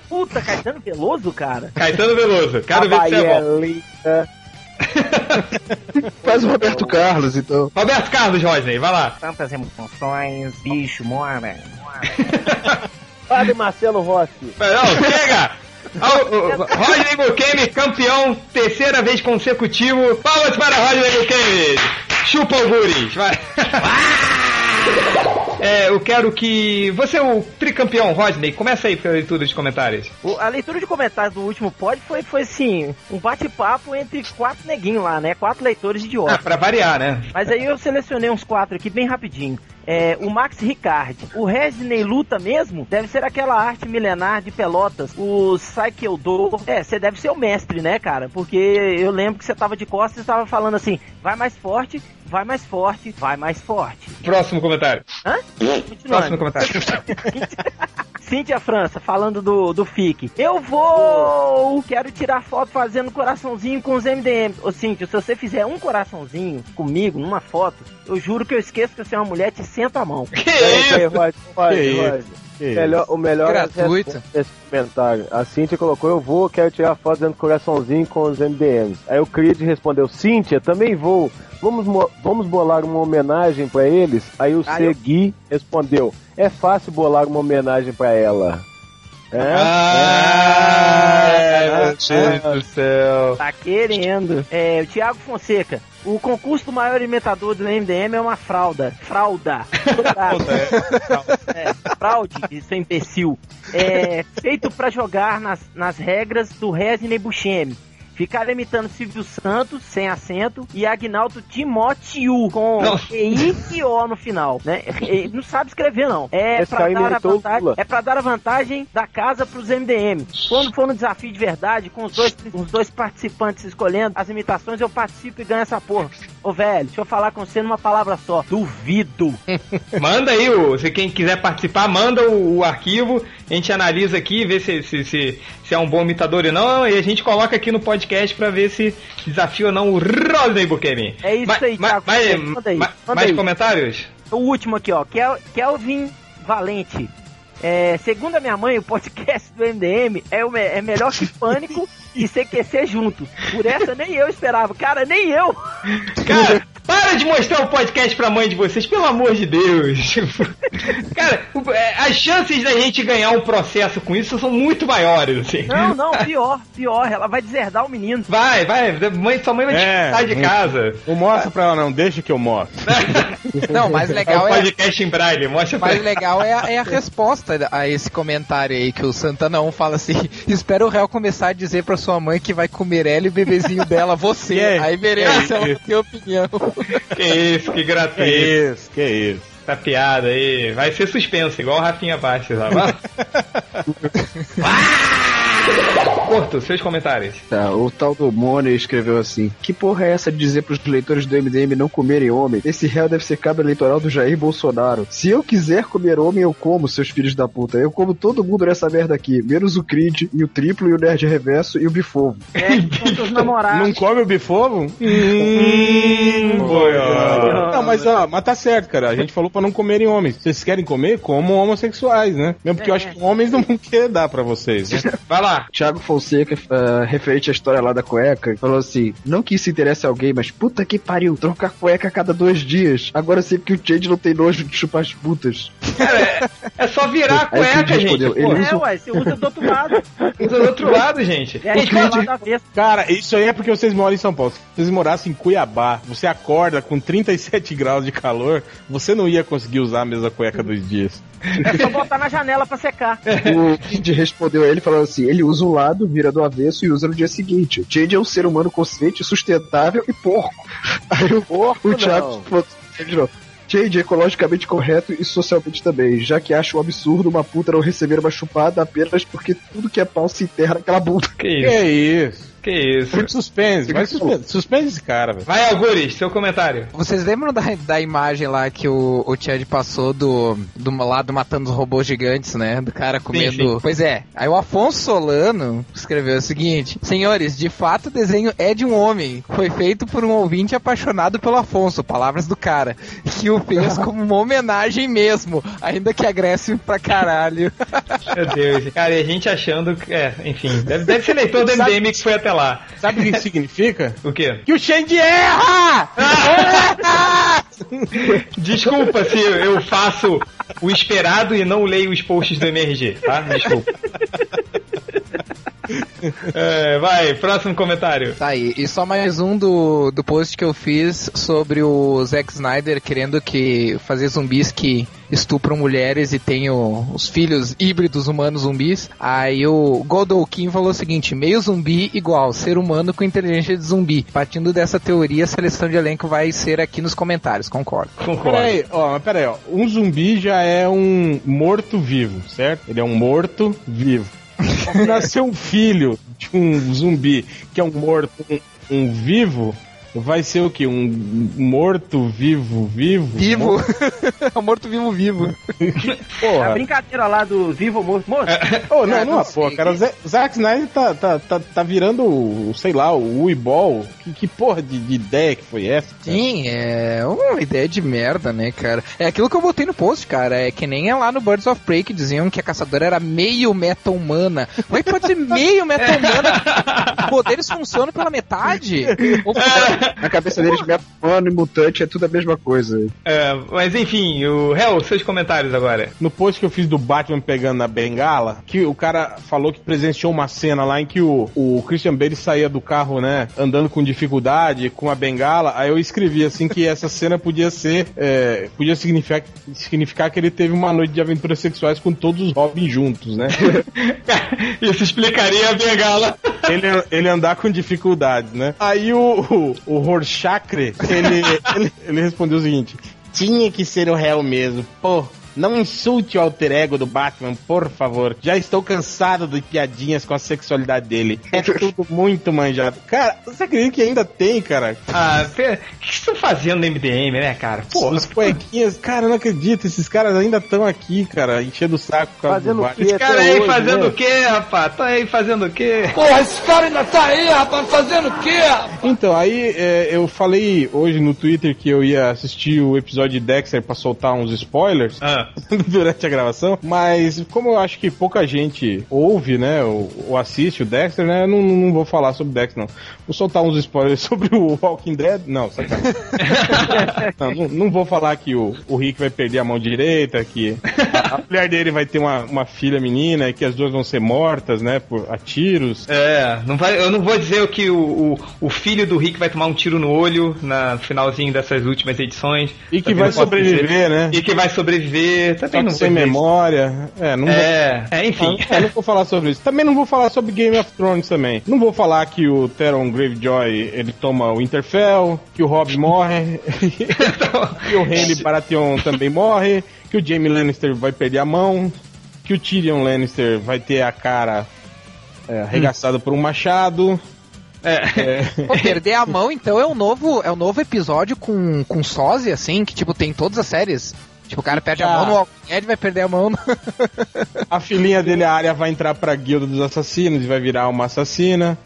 Puta, Caetano Veloso, cara. Caetano Veloso. Quero ver se é é bom. linda. Faz o Roberto Carlos, então. Roberto Carlos, Rodney, vai lá. Tantas emoções, bicho, mora. Padre Marcelo Rossi. Não, chega! O- Rodney Bukemi, campeão, terceira vez consecutivo. Palmas para Rodney Bukemi. Chupa Algures, vai. É, eu quero que. Você é o tricampeão, Rodney. Começa aí pela leitura de comentários. O- a leitura de comentários do último pod foi, foi assim, um bate-papo entre quatro neguinhos lá, né? Quatro leitores Ah, idiotas. pra variar, né? Mas aí eu selecionei uns quatro aqui bem rapidinho. É, o Max Ricard. O Resney luta mesmo? Deve ser aquela arte milenar de pelotas. O Saikeudo. É, você deve ser o mestre, né, cara? Porque eu lembro que você tava de costas e tava falando assim: vai mais forte, vai mais forte, vai mais forte. Próximo comentário. Hã? Próximo Continuando. comentário. Cíntia França, falando do, do FIC. Eu vou! Quero tirar foto fazendo coraçãozinho com os MDM. Ô Cíntia, se você fizer um coraçãozinho comigo numa foto, eu juro que eu esqueço que você é uma mulher e te sento a mão. Que Peraí, isso? peraí, Rod, Rod, Que Melhor, o melhor Gratuito. é esse comentário. A Cintia colocou, eu vou, quero tirar foto dando coraçãozinho com os MDMs. Aí o Creed respondeu, Cíntia, também vou. Vamos, mo- vamos bolar uma homenagem pra eles? Aí o Ah, eu- Segui respondeu, é fácil bolar uma homenagem pra ela. É? Ai, meu Deus do céu. Tá querendo. É, o Thiago Fonseca. O concurso do maior imitador do MDM é uma fralda. Fralda. é, fraude, seu imbecil. É, feito pra jogar nas, nas regras do Resney Buscemi. Ficar imitando Silvio Santos, sem acento, e Agnaldo Timóteo, com. EI e O no final, né? E- Não sabe escrever, não. É Esse pra, dar a vantagem, é pra dar a vantagem da casa pros MDM. Quando for no desafio de verdade, com os dois, os dois participantes escolhendo as imitações, eu participo e ganho essa porra. Ô, velho, deixa eu falar com você numa palavra só. Duvido. Manda aí, o, se quem quiser participar, manda o, o arquivo, a gente analisa aqui, vê se, se, se, se é um bom imitador ou não, e a gente coloca aqui no podcast pra ver se desafia ou não o Rodney Bukemi. É isso Ma- aí, ma- Thiago. mais, Manda aí, ma- manda mais aí. comentários? O último aqui, ó. Kel- Kelvin Valente. É, segundo a minha mãe, o podcast do MDM é, o é melhor que Pânico e CQC juntos. Por essa nem eu esperava. Cara, nem eu. Cara, para de mostrar o podcast pra mãe de vocês, pelo amor de Deus. Cara, o- é, as chances da gente ganhar um processo com isso são muito maiores, assim. Não, não, pior, pior. Ela vai deserdar o menino. Vai, vai, mãe, sua mãe vai te É, expulsar de não- casa. Não mostra pra ela não, deixa que eu mostro. Não, o mais É o legal é, podcast em braille, mostra o pra mais legal é, a, é a resposta a esse comentário aí, que o Santana 1 fala assim, espera o réu começar a dizer pra sua mãe que vai comer ela e o bebezinho dela, você. É- aí merece que ela ter opinião. Que isso, que Que gratuito. isso, que isso. Essa piada aí vai ser suspenso, igual o Rafinha Bastos lá. Vai. Porto, seus comentários. Tá, o tal do Mone escreveu assim: Que porra é essa de dizer pros leitores do MDM não comerem homem? Esse réu deve ser cabo eleitoral do Jair Bolsonaro. Se eu quiser comer homem, eu como, seus filhos da puta. Eu como todo mundo nessa merda aqui, menos o Creed, e o Triplo, e o Nerd Reverso, e o Bifovo. É, seus namorados. Não come o bifovo? Hum, boiada. Não, mas, ó, mas tá certo, cara. A gente falou pra não comerem homens. Se vocês querem comer, comam homossexuais, né? Mesmo porque eu acho que homens não vão querer dar pra vocês. Né? Vai lá. Thiago Fonseca, uh, referente à história lá da cueca, falou assim: não que isso interesse alguém, mas puta que pariu, trocar cueca a cada dois dias. Agora sei que o Change não tem nojo de chupar as putas. Cara, é, é só virar a cueca, gente. ele Pô, usa É, ué, você usa do outro lado. usa do outro lado, gente. É, a gente vai lá da vez. Cara, isso aí é porque vocês moram em São Paulo. Se vocês morassem em Cuiabá, você acorda com 37 graus de calor, você não ia conseguir usar a mesma cueca dois dias. É só botar na janela pra secar. O Kid respondeu a ele falando assim: ele usa um lado, vira do avesso e usa no dia seguinte. O Change é um ser humano consciente, sustentável e porco. Aí o, Porco, o Thiago novo, Change é ecologicamente correto e socialmente também, já que acha um absurdo uma puta não receber uma chupada apenas porque tudo que é pau se enterra naquela bunda. Que Que isso, isso? Que isso. Muito suspense, vai suspense, suspense esse cara, velho. Vai, Algures, seu comentário. Vocês lembram da, da imagem lá que o, o Chad passou do, do lado matando os robôs gigantes, né? Do cara comendo. sim. Pois é. Aí o Afonso Solano escreveu o seguinte: Senhores, de fato o desenho é de um homem. Foi feito por um ouvinte apaixonado pelo Afonso, palavras do cara. Que o fez como uma homenagem mesmo. Ainda que agressivo pra caralho. Meu Deus. Cara, e a gente achando que. É, enfim. Deve, deve ser leitor do MDM que foi até lá. Sabe o que isso significa? O quê? Que o Shade erra! Desculpa se eu faço o esperado e não leio os posts do MRG, tá? Desculpa. É, vai, próximo comentário. Tá aí, e só mais um do, do post que eu fiz sobre o Zack Snyder querendo que fazer zumbis que estupram mulheres e tem o- os filhos híbridos humanos zumbis. Aí o Godolkin falou o seguinte: meio zumbi igual ser humano com inteligência de zumbi. Partindo dessa teoria, a seleção de elenco vai ser aqui nos comentários, concordo. Concordo. Peraí, ó, mas peraí, ó. Um zumbi já é um morto-vivo, certo? Ele é um morto-vivo. Se nascer um filho de um zumbi que é um morto, um, um vivo, vai ser o quê? Um morto-vivo, vivo? Vivo! É um morto-vivo vivo. A Porra. brincadeira lá do vivo morto. Moço, Oh, não, É, não, não é porra, sei. cara. O Zack- Snyder tá, tá, tá, tá virando, o- sei lá, o Uibol. Que, que porra de, de ideia que foi essa? cara? Sim, é uma ideia de merda, né, cara? É aquilo que eu botei no post, cara. É que nem é lá no Birds of Prey que diziam que a caçadora era meio meta-humana. Como é que pode ser meio meta-humana? Poderes funcionam pela metade? Ou- Na cabeça deles, humano e mutante é tudo a mesma coisa. É, mas enfim, o Hel, seus comentários agora. No post que eu fiz do Batman pegando na bengala, que o cara falou que presenciou uma cena lá em que o, o Christian Bale saía do carro, né, andando com dificuldade, com a bengala, aí eu escrevi assim que essa cena podia ser, é, podia significar, significar que ele teve uma noite de aventuras sexuais com todos os Robins juntos, né? Isso explicaria a bengala. ele, ele andar com dificuldades, né? Aí o, o, o Rorschach, ele, ele, ele respondeu o seguinte: tinha que ser o réu mesmo, pô. Não insulte o alter ego do Batman, por favor. Já estou cansado de piadinhas com a sexualidade dele. É tudo muito manjado. Cara, você acredita que ainda tem, cara? Ah, o que vocês estão fazendo no MDM, né, cara? Porra. Os cuequinhas, cara, eu não acredito. Esses caras ainda estão aqui, cara, enchendo o saco por causa Fazendo do o? Esse cara aí hoje, fazendo né? o quê, rapaz? Tá aí fazendo o quê? Porra, esse cara ainda tá aí, rapaz, fazendo o quê? Então, aí é, eu falei hoje no Twitter que eu ia assistir o episódio de Dexter pra soltar uns spoilers Ah, durante a gravação, mas como eu acho que pouca gente ouve, né, ou, ou assiste o Dexter, né, eu não, não vou falar sobre Dexter, não. Vou soltar uns spoilers sobre o Walking Dead, não, sacanagem. não, não, vou falar que o, o Rick vai perder a mão direita, que a, a mulher dele vai ter uma, uma filha menina e que as duas vão ser mortas, né, por a tiros. é, não vai, eu não vou dizer que o, o, o filho do Rick vai tomar um tiro no olho na finalzinho dessas últimas edições. E que vai sobreviver, dizer. né? E que vai sobreviver. Também não sem memória. É, não vou É, é, enfim. Ah, não vou falar sobre isso. Também não vou falar sobre Game of Thrones também. Não vou falar que o Theron Gravejoy ele toma o Winterfell, que o Robb morre, que o Henry Baratheon também morre, que o Jaime Lannister vai perder a mão, que o Tyrion Lannister vai ter a cara é, arregaçada por um machado. É. Pô, perder a mão, então, é um novo, é um novo episódio com, com sósia, assim, que, tipo, tem em todas as séries. Tipo, o cara perde a Ah. mão no Walking vai perder a mão no... A filhinha dele, a área, vai entrar pra guilda dos assassinos e vai virar uma assassina.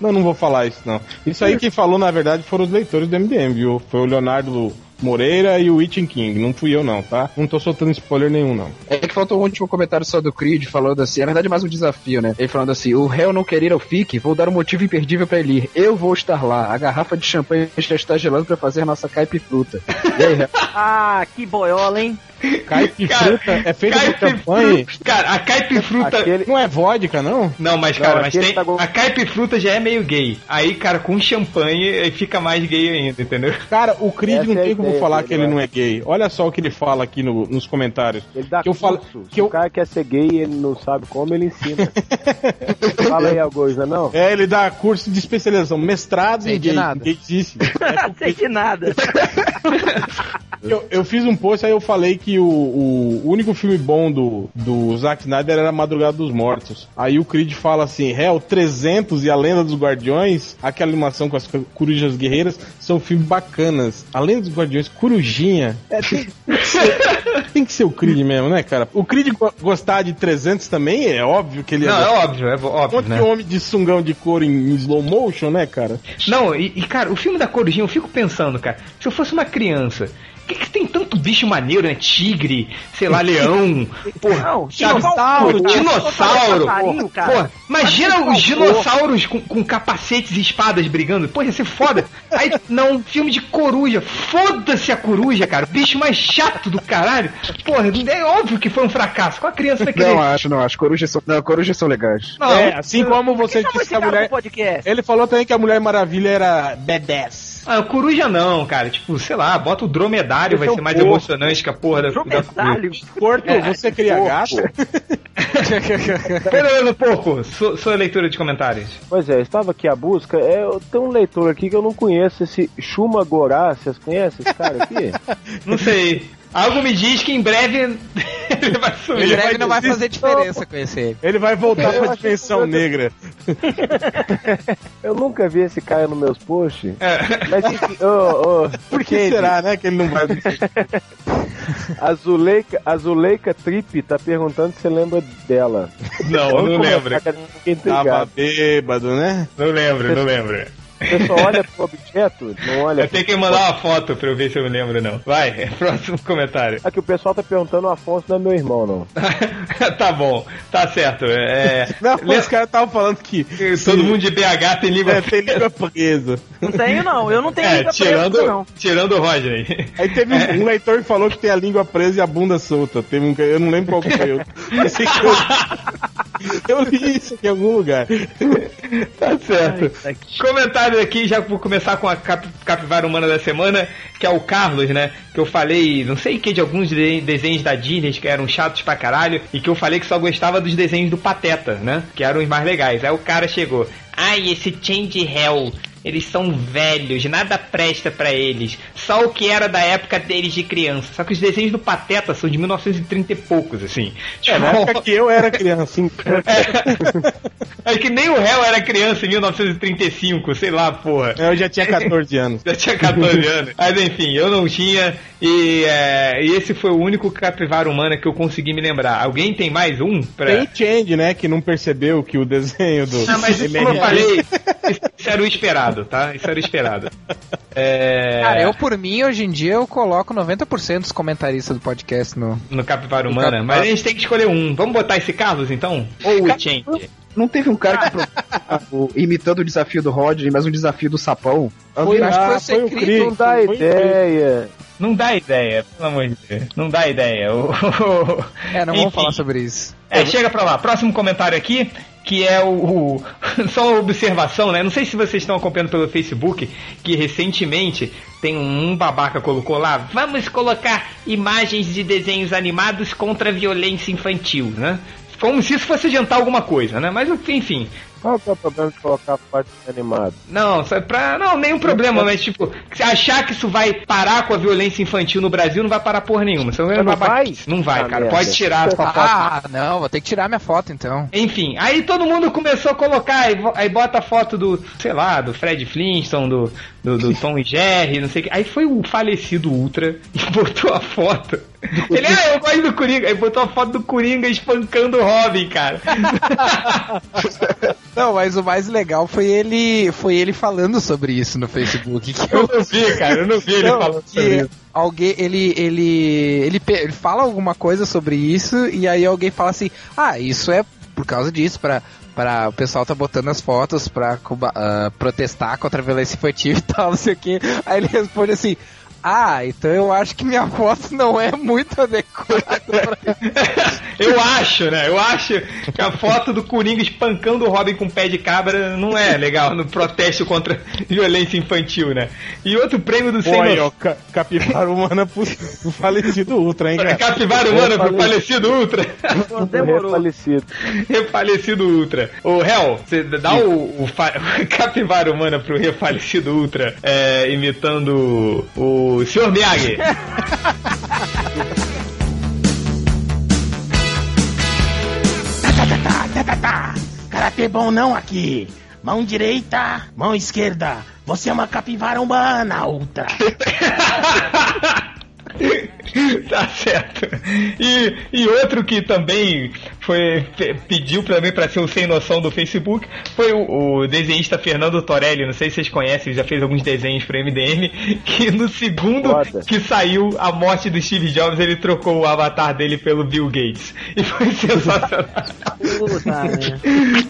Não, não vou falar isso, não. Isso aí quem falou, na verdade, foram os leitores do MDM, viu? Foi o Leonardo Moreira e o Witching King. Não fui eu, não, tá? Não tô soltando spoiler nenhum, não. É que faltou um último comentário só do Creed falando assim, na verdade mais um desafio, né? Ele falando assim, o réu não quer ir ao FIC, vou dar um motivo imperdível pra ele ir. Eu vou estar lá. A garrafa de champanhe já está gelando pra fazer nossa caipifruta. E aí, réu? Ah, que boiola, hein? Caipifruta é feita de champanhe. Cara, a caipifruta. Aquele- Não é vodka, não? Não, mas Não, cara, mas aquele tem. tá A caipifruta já é meio gay. Aí, cara, com champanhe aí fica mais gay ainda, entendeu? Cara, o Creed Essa não é tem como ideia falar dele, que ele não é gay. Olha só o que ele fala aqui no- nos comentários. Ele dá Que eu falo- curso. que Se eu- o cara quer ser gay e ele não sabe como, ele ensina. Fala aí alguma coisa, não? É, ele dá curso de especialização, mestrado Sei em gay, nada. gaysice. Não sei de nada. Eu, eu fiz um post, aí eu falei que o, o único filme bom do, do Zack Snyder era Madrugada dos Mortos. Aí o Creed fala assim, Hell, 300 e A Lenda dos Guardiões, aquela animação com as co- corujas guerreiras, são filmes bacanas. A Lenda dos Guardiões, corujinha, é, tem, tem que ser, tem que ser o Creed mesmo, né, cara? O Creed go- gostar de 300 também, é óbvio que ele Não, é é óbvio, é um óbvio, monte né? homem de sungão de couro em, em slow motion, né, cara? Não, e, e, cara, o filme da Corujinha, eu fico pensando, cara, se eu fosse uma criança, que, que tem tanto bicho maneiro, né? Tigre, sei lá, leão, porra, Não, dinossauro, dinossauro, dinossauro, cara. porra, imagina Mas os que dinossauros com, com capacetes e espadas brigando, pô, ia ser foda. Aí, não, filme de coruja, foda-se a coruja, cara, o bicho mais chato do caralho, porra, é óbvio que foi um fracasso, qual a criança vai querer? Não acho, não acho. Corujas são, não, corujas são legais. Não, é, assim como você Chama disse que a mulher... Ele falou também que a Mulher Maravilha era badass. Ah, coruja não, cara. Tipo, sei lá, bota o dromedário, vai é ser mais porco. emocionante que a porra da, da Dromedário. Porto, você cria gato? Beleza, porco. Sua, sua leitura de comentários. Pois é, eu estava aqui à busca. É, eu tenho um leitor aqui que eu não conheço, esse Shuma Gorá. Vocês conhecem esse cara aqui? Não sei. Algo me diz que em breve ele vai Em sumir. breve não vai fazer diferença conhecer ele. Ele vai voltar Eu pra dimensão negra. Eu nunca vi esse cara nos meus posts. É. Mas enfim, ô, ô, Por que será, né, que ele não vai... A Zuleika, a Zuleika Trip tá perguntando se você lembra dela. Não, não lembro. Tava bêbado, né? Não lembro, não lembro. Você só olha pro objeto, não olha Eu tenho que mandar uma foto pra eu ver se eu me lembro, não. Vai, próximo comentário. Aqui o pessoal tá perguntando, o Afonso não é meu irmão, não. tá bom, tá certo. É, Não, lembra- os caras estavam falando que... todo mundo de BH tem língua É, tem língua presa. Não tenho, não. Eu não tenho É, liga tirando, presa, não. tirando o Roger aí. Aí teve um, um leitor que falou que tem a língua presa e a bunda solta. Teve um, eu não lembro qual que foi. Eu, eu, eu li isso aqui em algum lugar. Tá certo. Comentário aqui, já vou começar com a cap, capivara humana da semana, que é o Carlos, né? Que eu falei, não sei o que, de alguns de- desenhos da Disney que eram chatos pra caralho, e que eu falei que só gostava dos desenhos do Pateta, né? Que eram os mais legais. Aí o cara chegou, ai, esse Change Hell. Eles são velhos, nada presta pra eles. Só o que era da época deles de criança. Só que os desenhos do Pateta são de 1930 e poucos, assim. É, na época que eu era criança. Assim, É que nem o réu era criança em 1935, sei lá, porra. eu já tinha 14 anos. Já tinha 14 anos. Mas enfim, eu não tinha. E, é, e esse foi o único capivara humana que eu consegui me lembrar. Alguém tem mais um? Pra... Tem Change, né? Que não percebeu que o desenho do. Ah, mas isso, como eu falei, isso era o esperado, tá? Isso era esperado. É... Cara, eu por mim, hoje em dia, eu coloco 90% dos comentaristas do podcast no. No capivara humana. capivara. Mas a gente tem que escolher um. Vamos botar esse Carlos então? Ou o Change? Não teve um cara que imitando o desafio do Rodney, mas um desafio do sapão? Foi, acho que foi foi o Cris. Não dá foi ideia. Não dá ideia, pelo amor de Deus. Não dá ideia. O- É, não Enfim. vamos falar sobre isso. É, chega pra lá. Próximo comentário aqui, que é o, o- Só uma observação, né? Não sei se vocês estão acompanhando pelo Facebook, que recentemente tem um babaca colocou lá. Vamos colocar imagens de desenhos animados contra a violência infantil, né? Como se isso fosse adiantar alguma coisa, né? Mas enfim. Qual que é o problema de colocar parte animado? Não, só pra. Não, nenhum problema, mas tipo, se achar que isso vai parar com a violência infantil no Brasil, não vai parar porra nenhuma. Isso é não babaquice. vai? Não vai, Ah, cara. merda. Pode tirar a sua foto. Ah, não, vou ter que tirar minha foto então. Enfim, aí todo mundo começou a colocar, aí, aí bota a foto do, sei lá, do Fred Flintstone, do, do, do Tom e Jerry, não sei o que. Aí foi o falecido Ultra e botou a foto. Ele, ah, eu gosto do Coringa. Aí botou a foto do Coringa espancando o Robin, cara. Não, mas o mais legal foi ele foi ele falando sobre isso no Facebook. Que eu, Eu não vi, cara, eu não vi ele Não, falando que sobre isso. alguém, ele, ele, ele, ele fala alguma coisa sobre isso e aí alguém fala assim, ah, isso é por causa disso, pra, pra o pessoal tá botando as fotos pra comba- ah, protestar contra a violência infantil e tal, não sei o que. Aí ele responde assim, ah, então eu acho que minha foto não é muito adequada pra Eu acho, né? Eu acho que a foto do Coringa espancando o Robin com pé de cabra não é legal no protesto contra violência infantil, né? E outro prêmio do Noção- ó, ca- capivara humana pro, pro falecido Ultra, hein, cara? Capivara humana pro falecido Ultra. Demorou. Falecido. Refalecido Ultra. Ô, Hel, você dá o, o fa- capivara humana pro refalecido Ultra, é, imitando o, o Sr. Miyagi. Karatê bom não aqui. Mão direita, mão esquerda. Você é uma capivara humana, outra. tá certo. E, e outro que também foi pe- pediu pra mim pra ser o sem noção do Facebook foi o, o desenhista Fernando Torelli. Não sei se vocês conhecem, ele já fez alguns desenhos pro MDM. Que no segundo Foda. que saiu a morte do Steve Jobs, ele trocou o avatar dele pelo Bill Gates. E foi sensacional.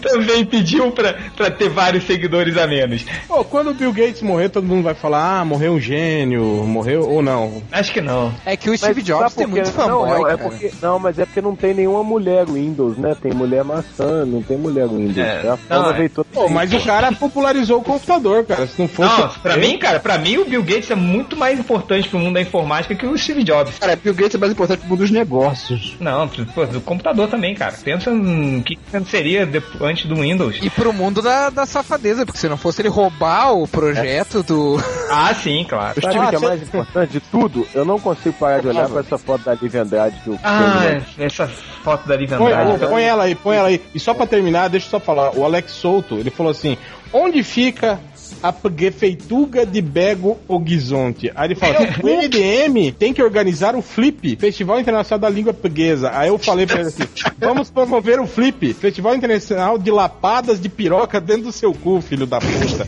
Também pediu pra, pra ter vários seguidores a menos. Pô, quando o Bill Gates morrer, todo mundo vai falar, ah, morreu um gênio, morreu ou não. Acho que não. É que o Steve Mas Jobs tem muito fanboy, não, é porque, não, mas é porque não tem nenhuma mulher Windows, né? Tem mulher maçã, não tem mulher Windows. É. a fama Não, é. toda Pô, mas o cara popularizou o computador, cara. Se não fosse. Não, pra mim, cara, pra mim o Bill Gates é muito mais importante pro mundo da informática que o Steve Jobs. Cara, Bill Gates é mais importante pro mundo dos negócios. Não, pô, do computador também, cara. Pensa no que seria antes do Windows. E pro mundo da, da safadeza, porque se não fosse ele roubar o projeto do. Ah, sim, claro. Sabe o que é mais importante de tudo? Eu não consigo parar de olhar pra essa foto da Lívia Andrade que eu Ah, essa foto da Põe, Andrade. põe ela aí, põe ela aí. E só pra terminar, deixa eu só falar. O Alex Souto, ele falou assim: onde fica a prefeitura de Bego Horizonte? Aí ele fala: o MDM tem que organizar o FLIP, Festival Internacional da Língua Portuguesa. Aí eu falei pra ele assim: vamos promover o FLIP, Festival Internacional de Lapadas de Piroca dentro do seu cu, filho da puta.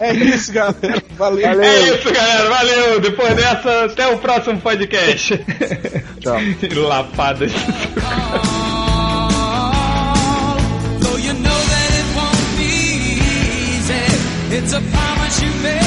é isso, galera. Valeu. É isso, galera. Valeu. Depois dessa, até o próximo podcast. Tchau. Lapadas. It's a promise you made.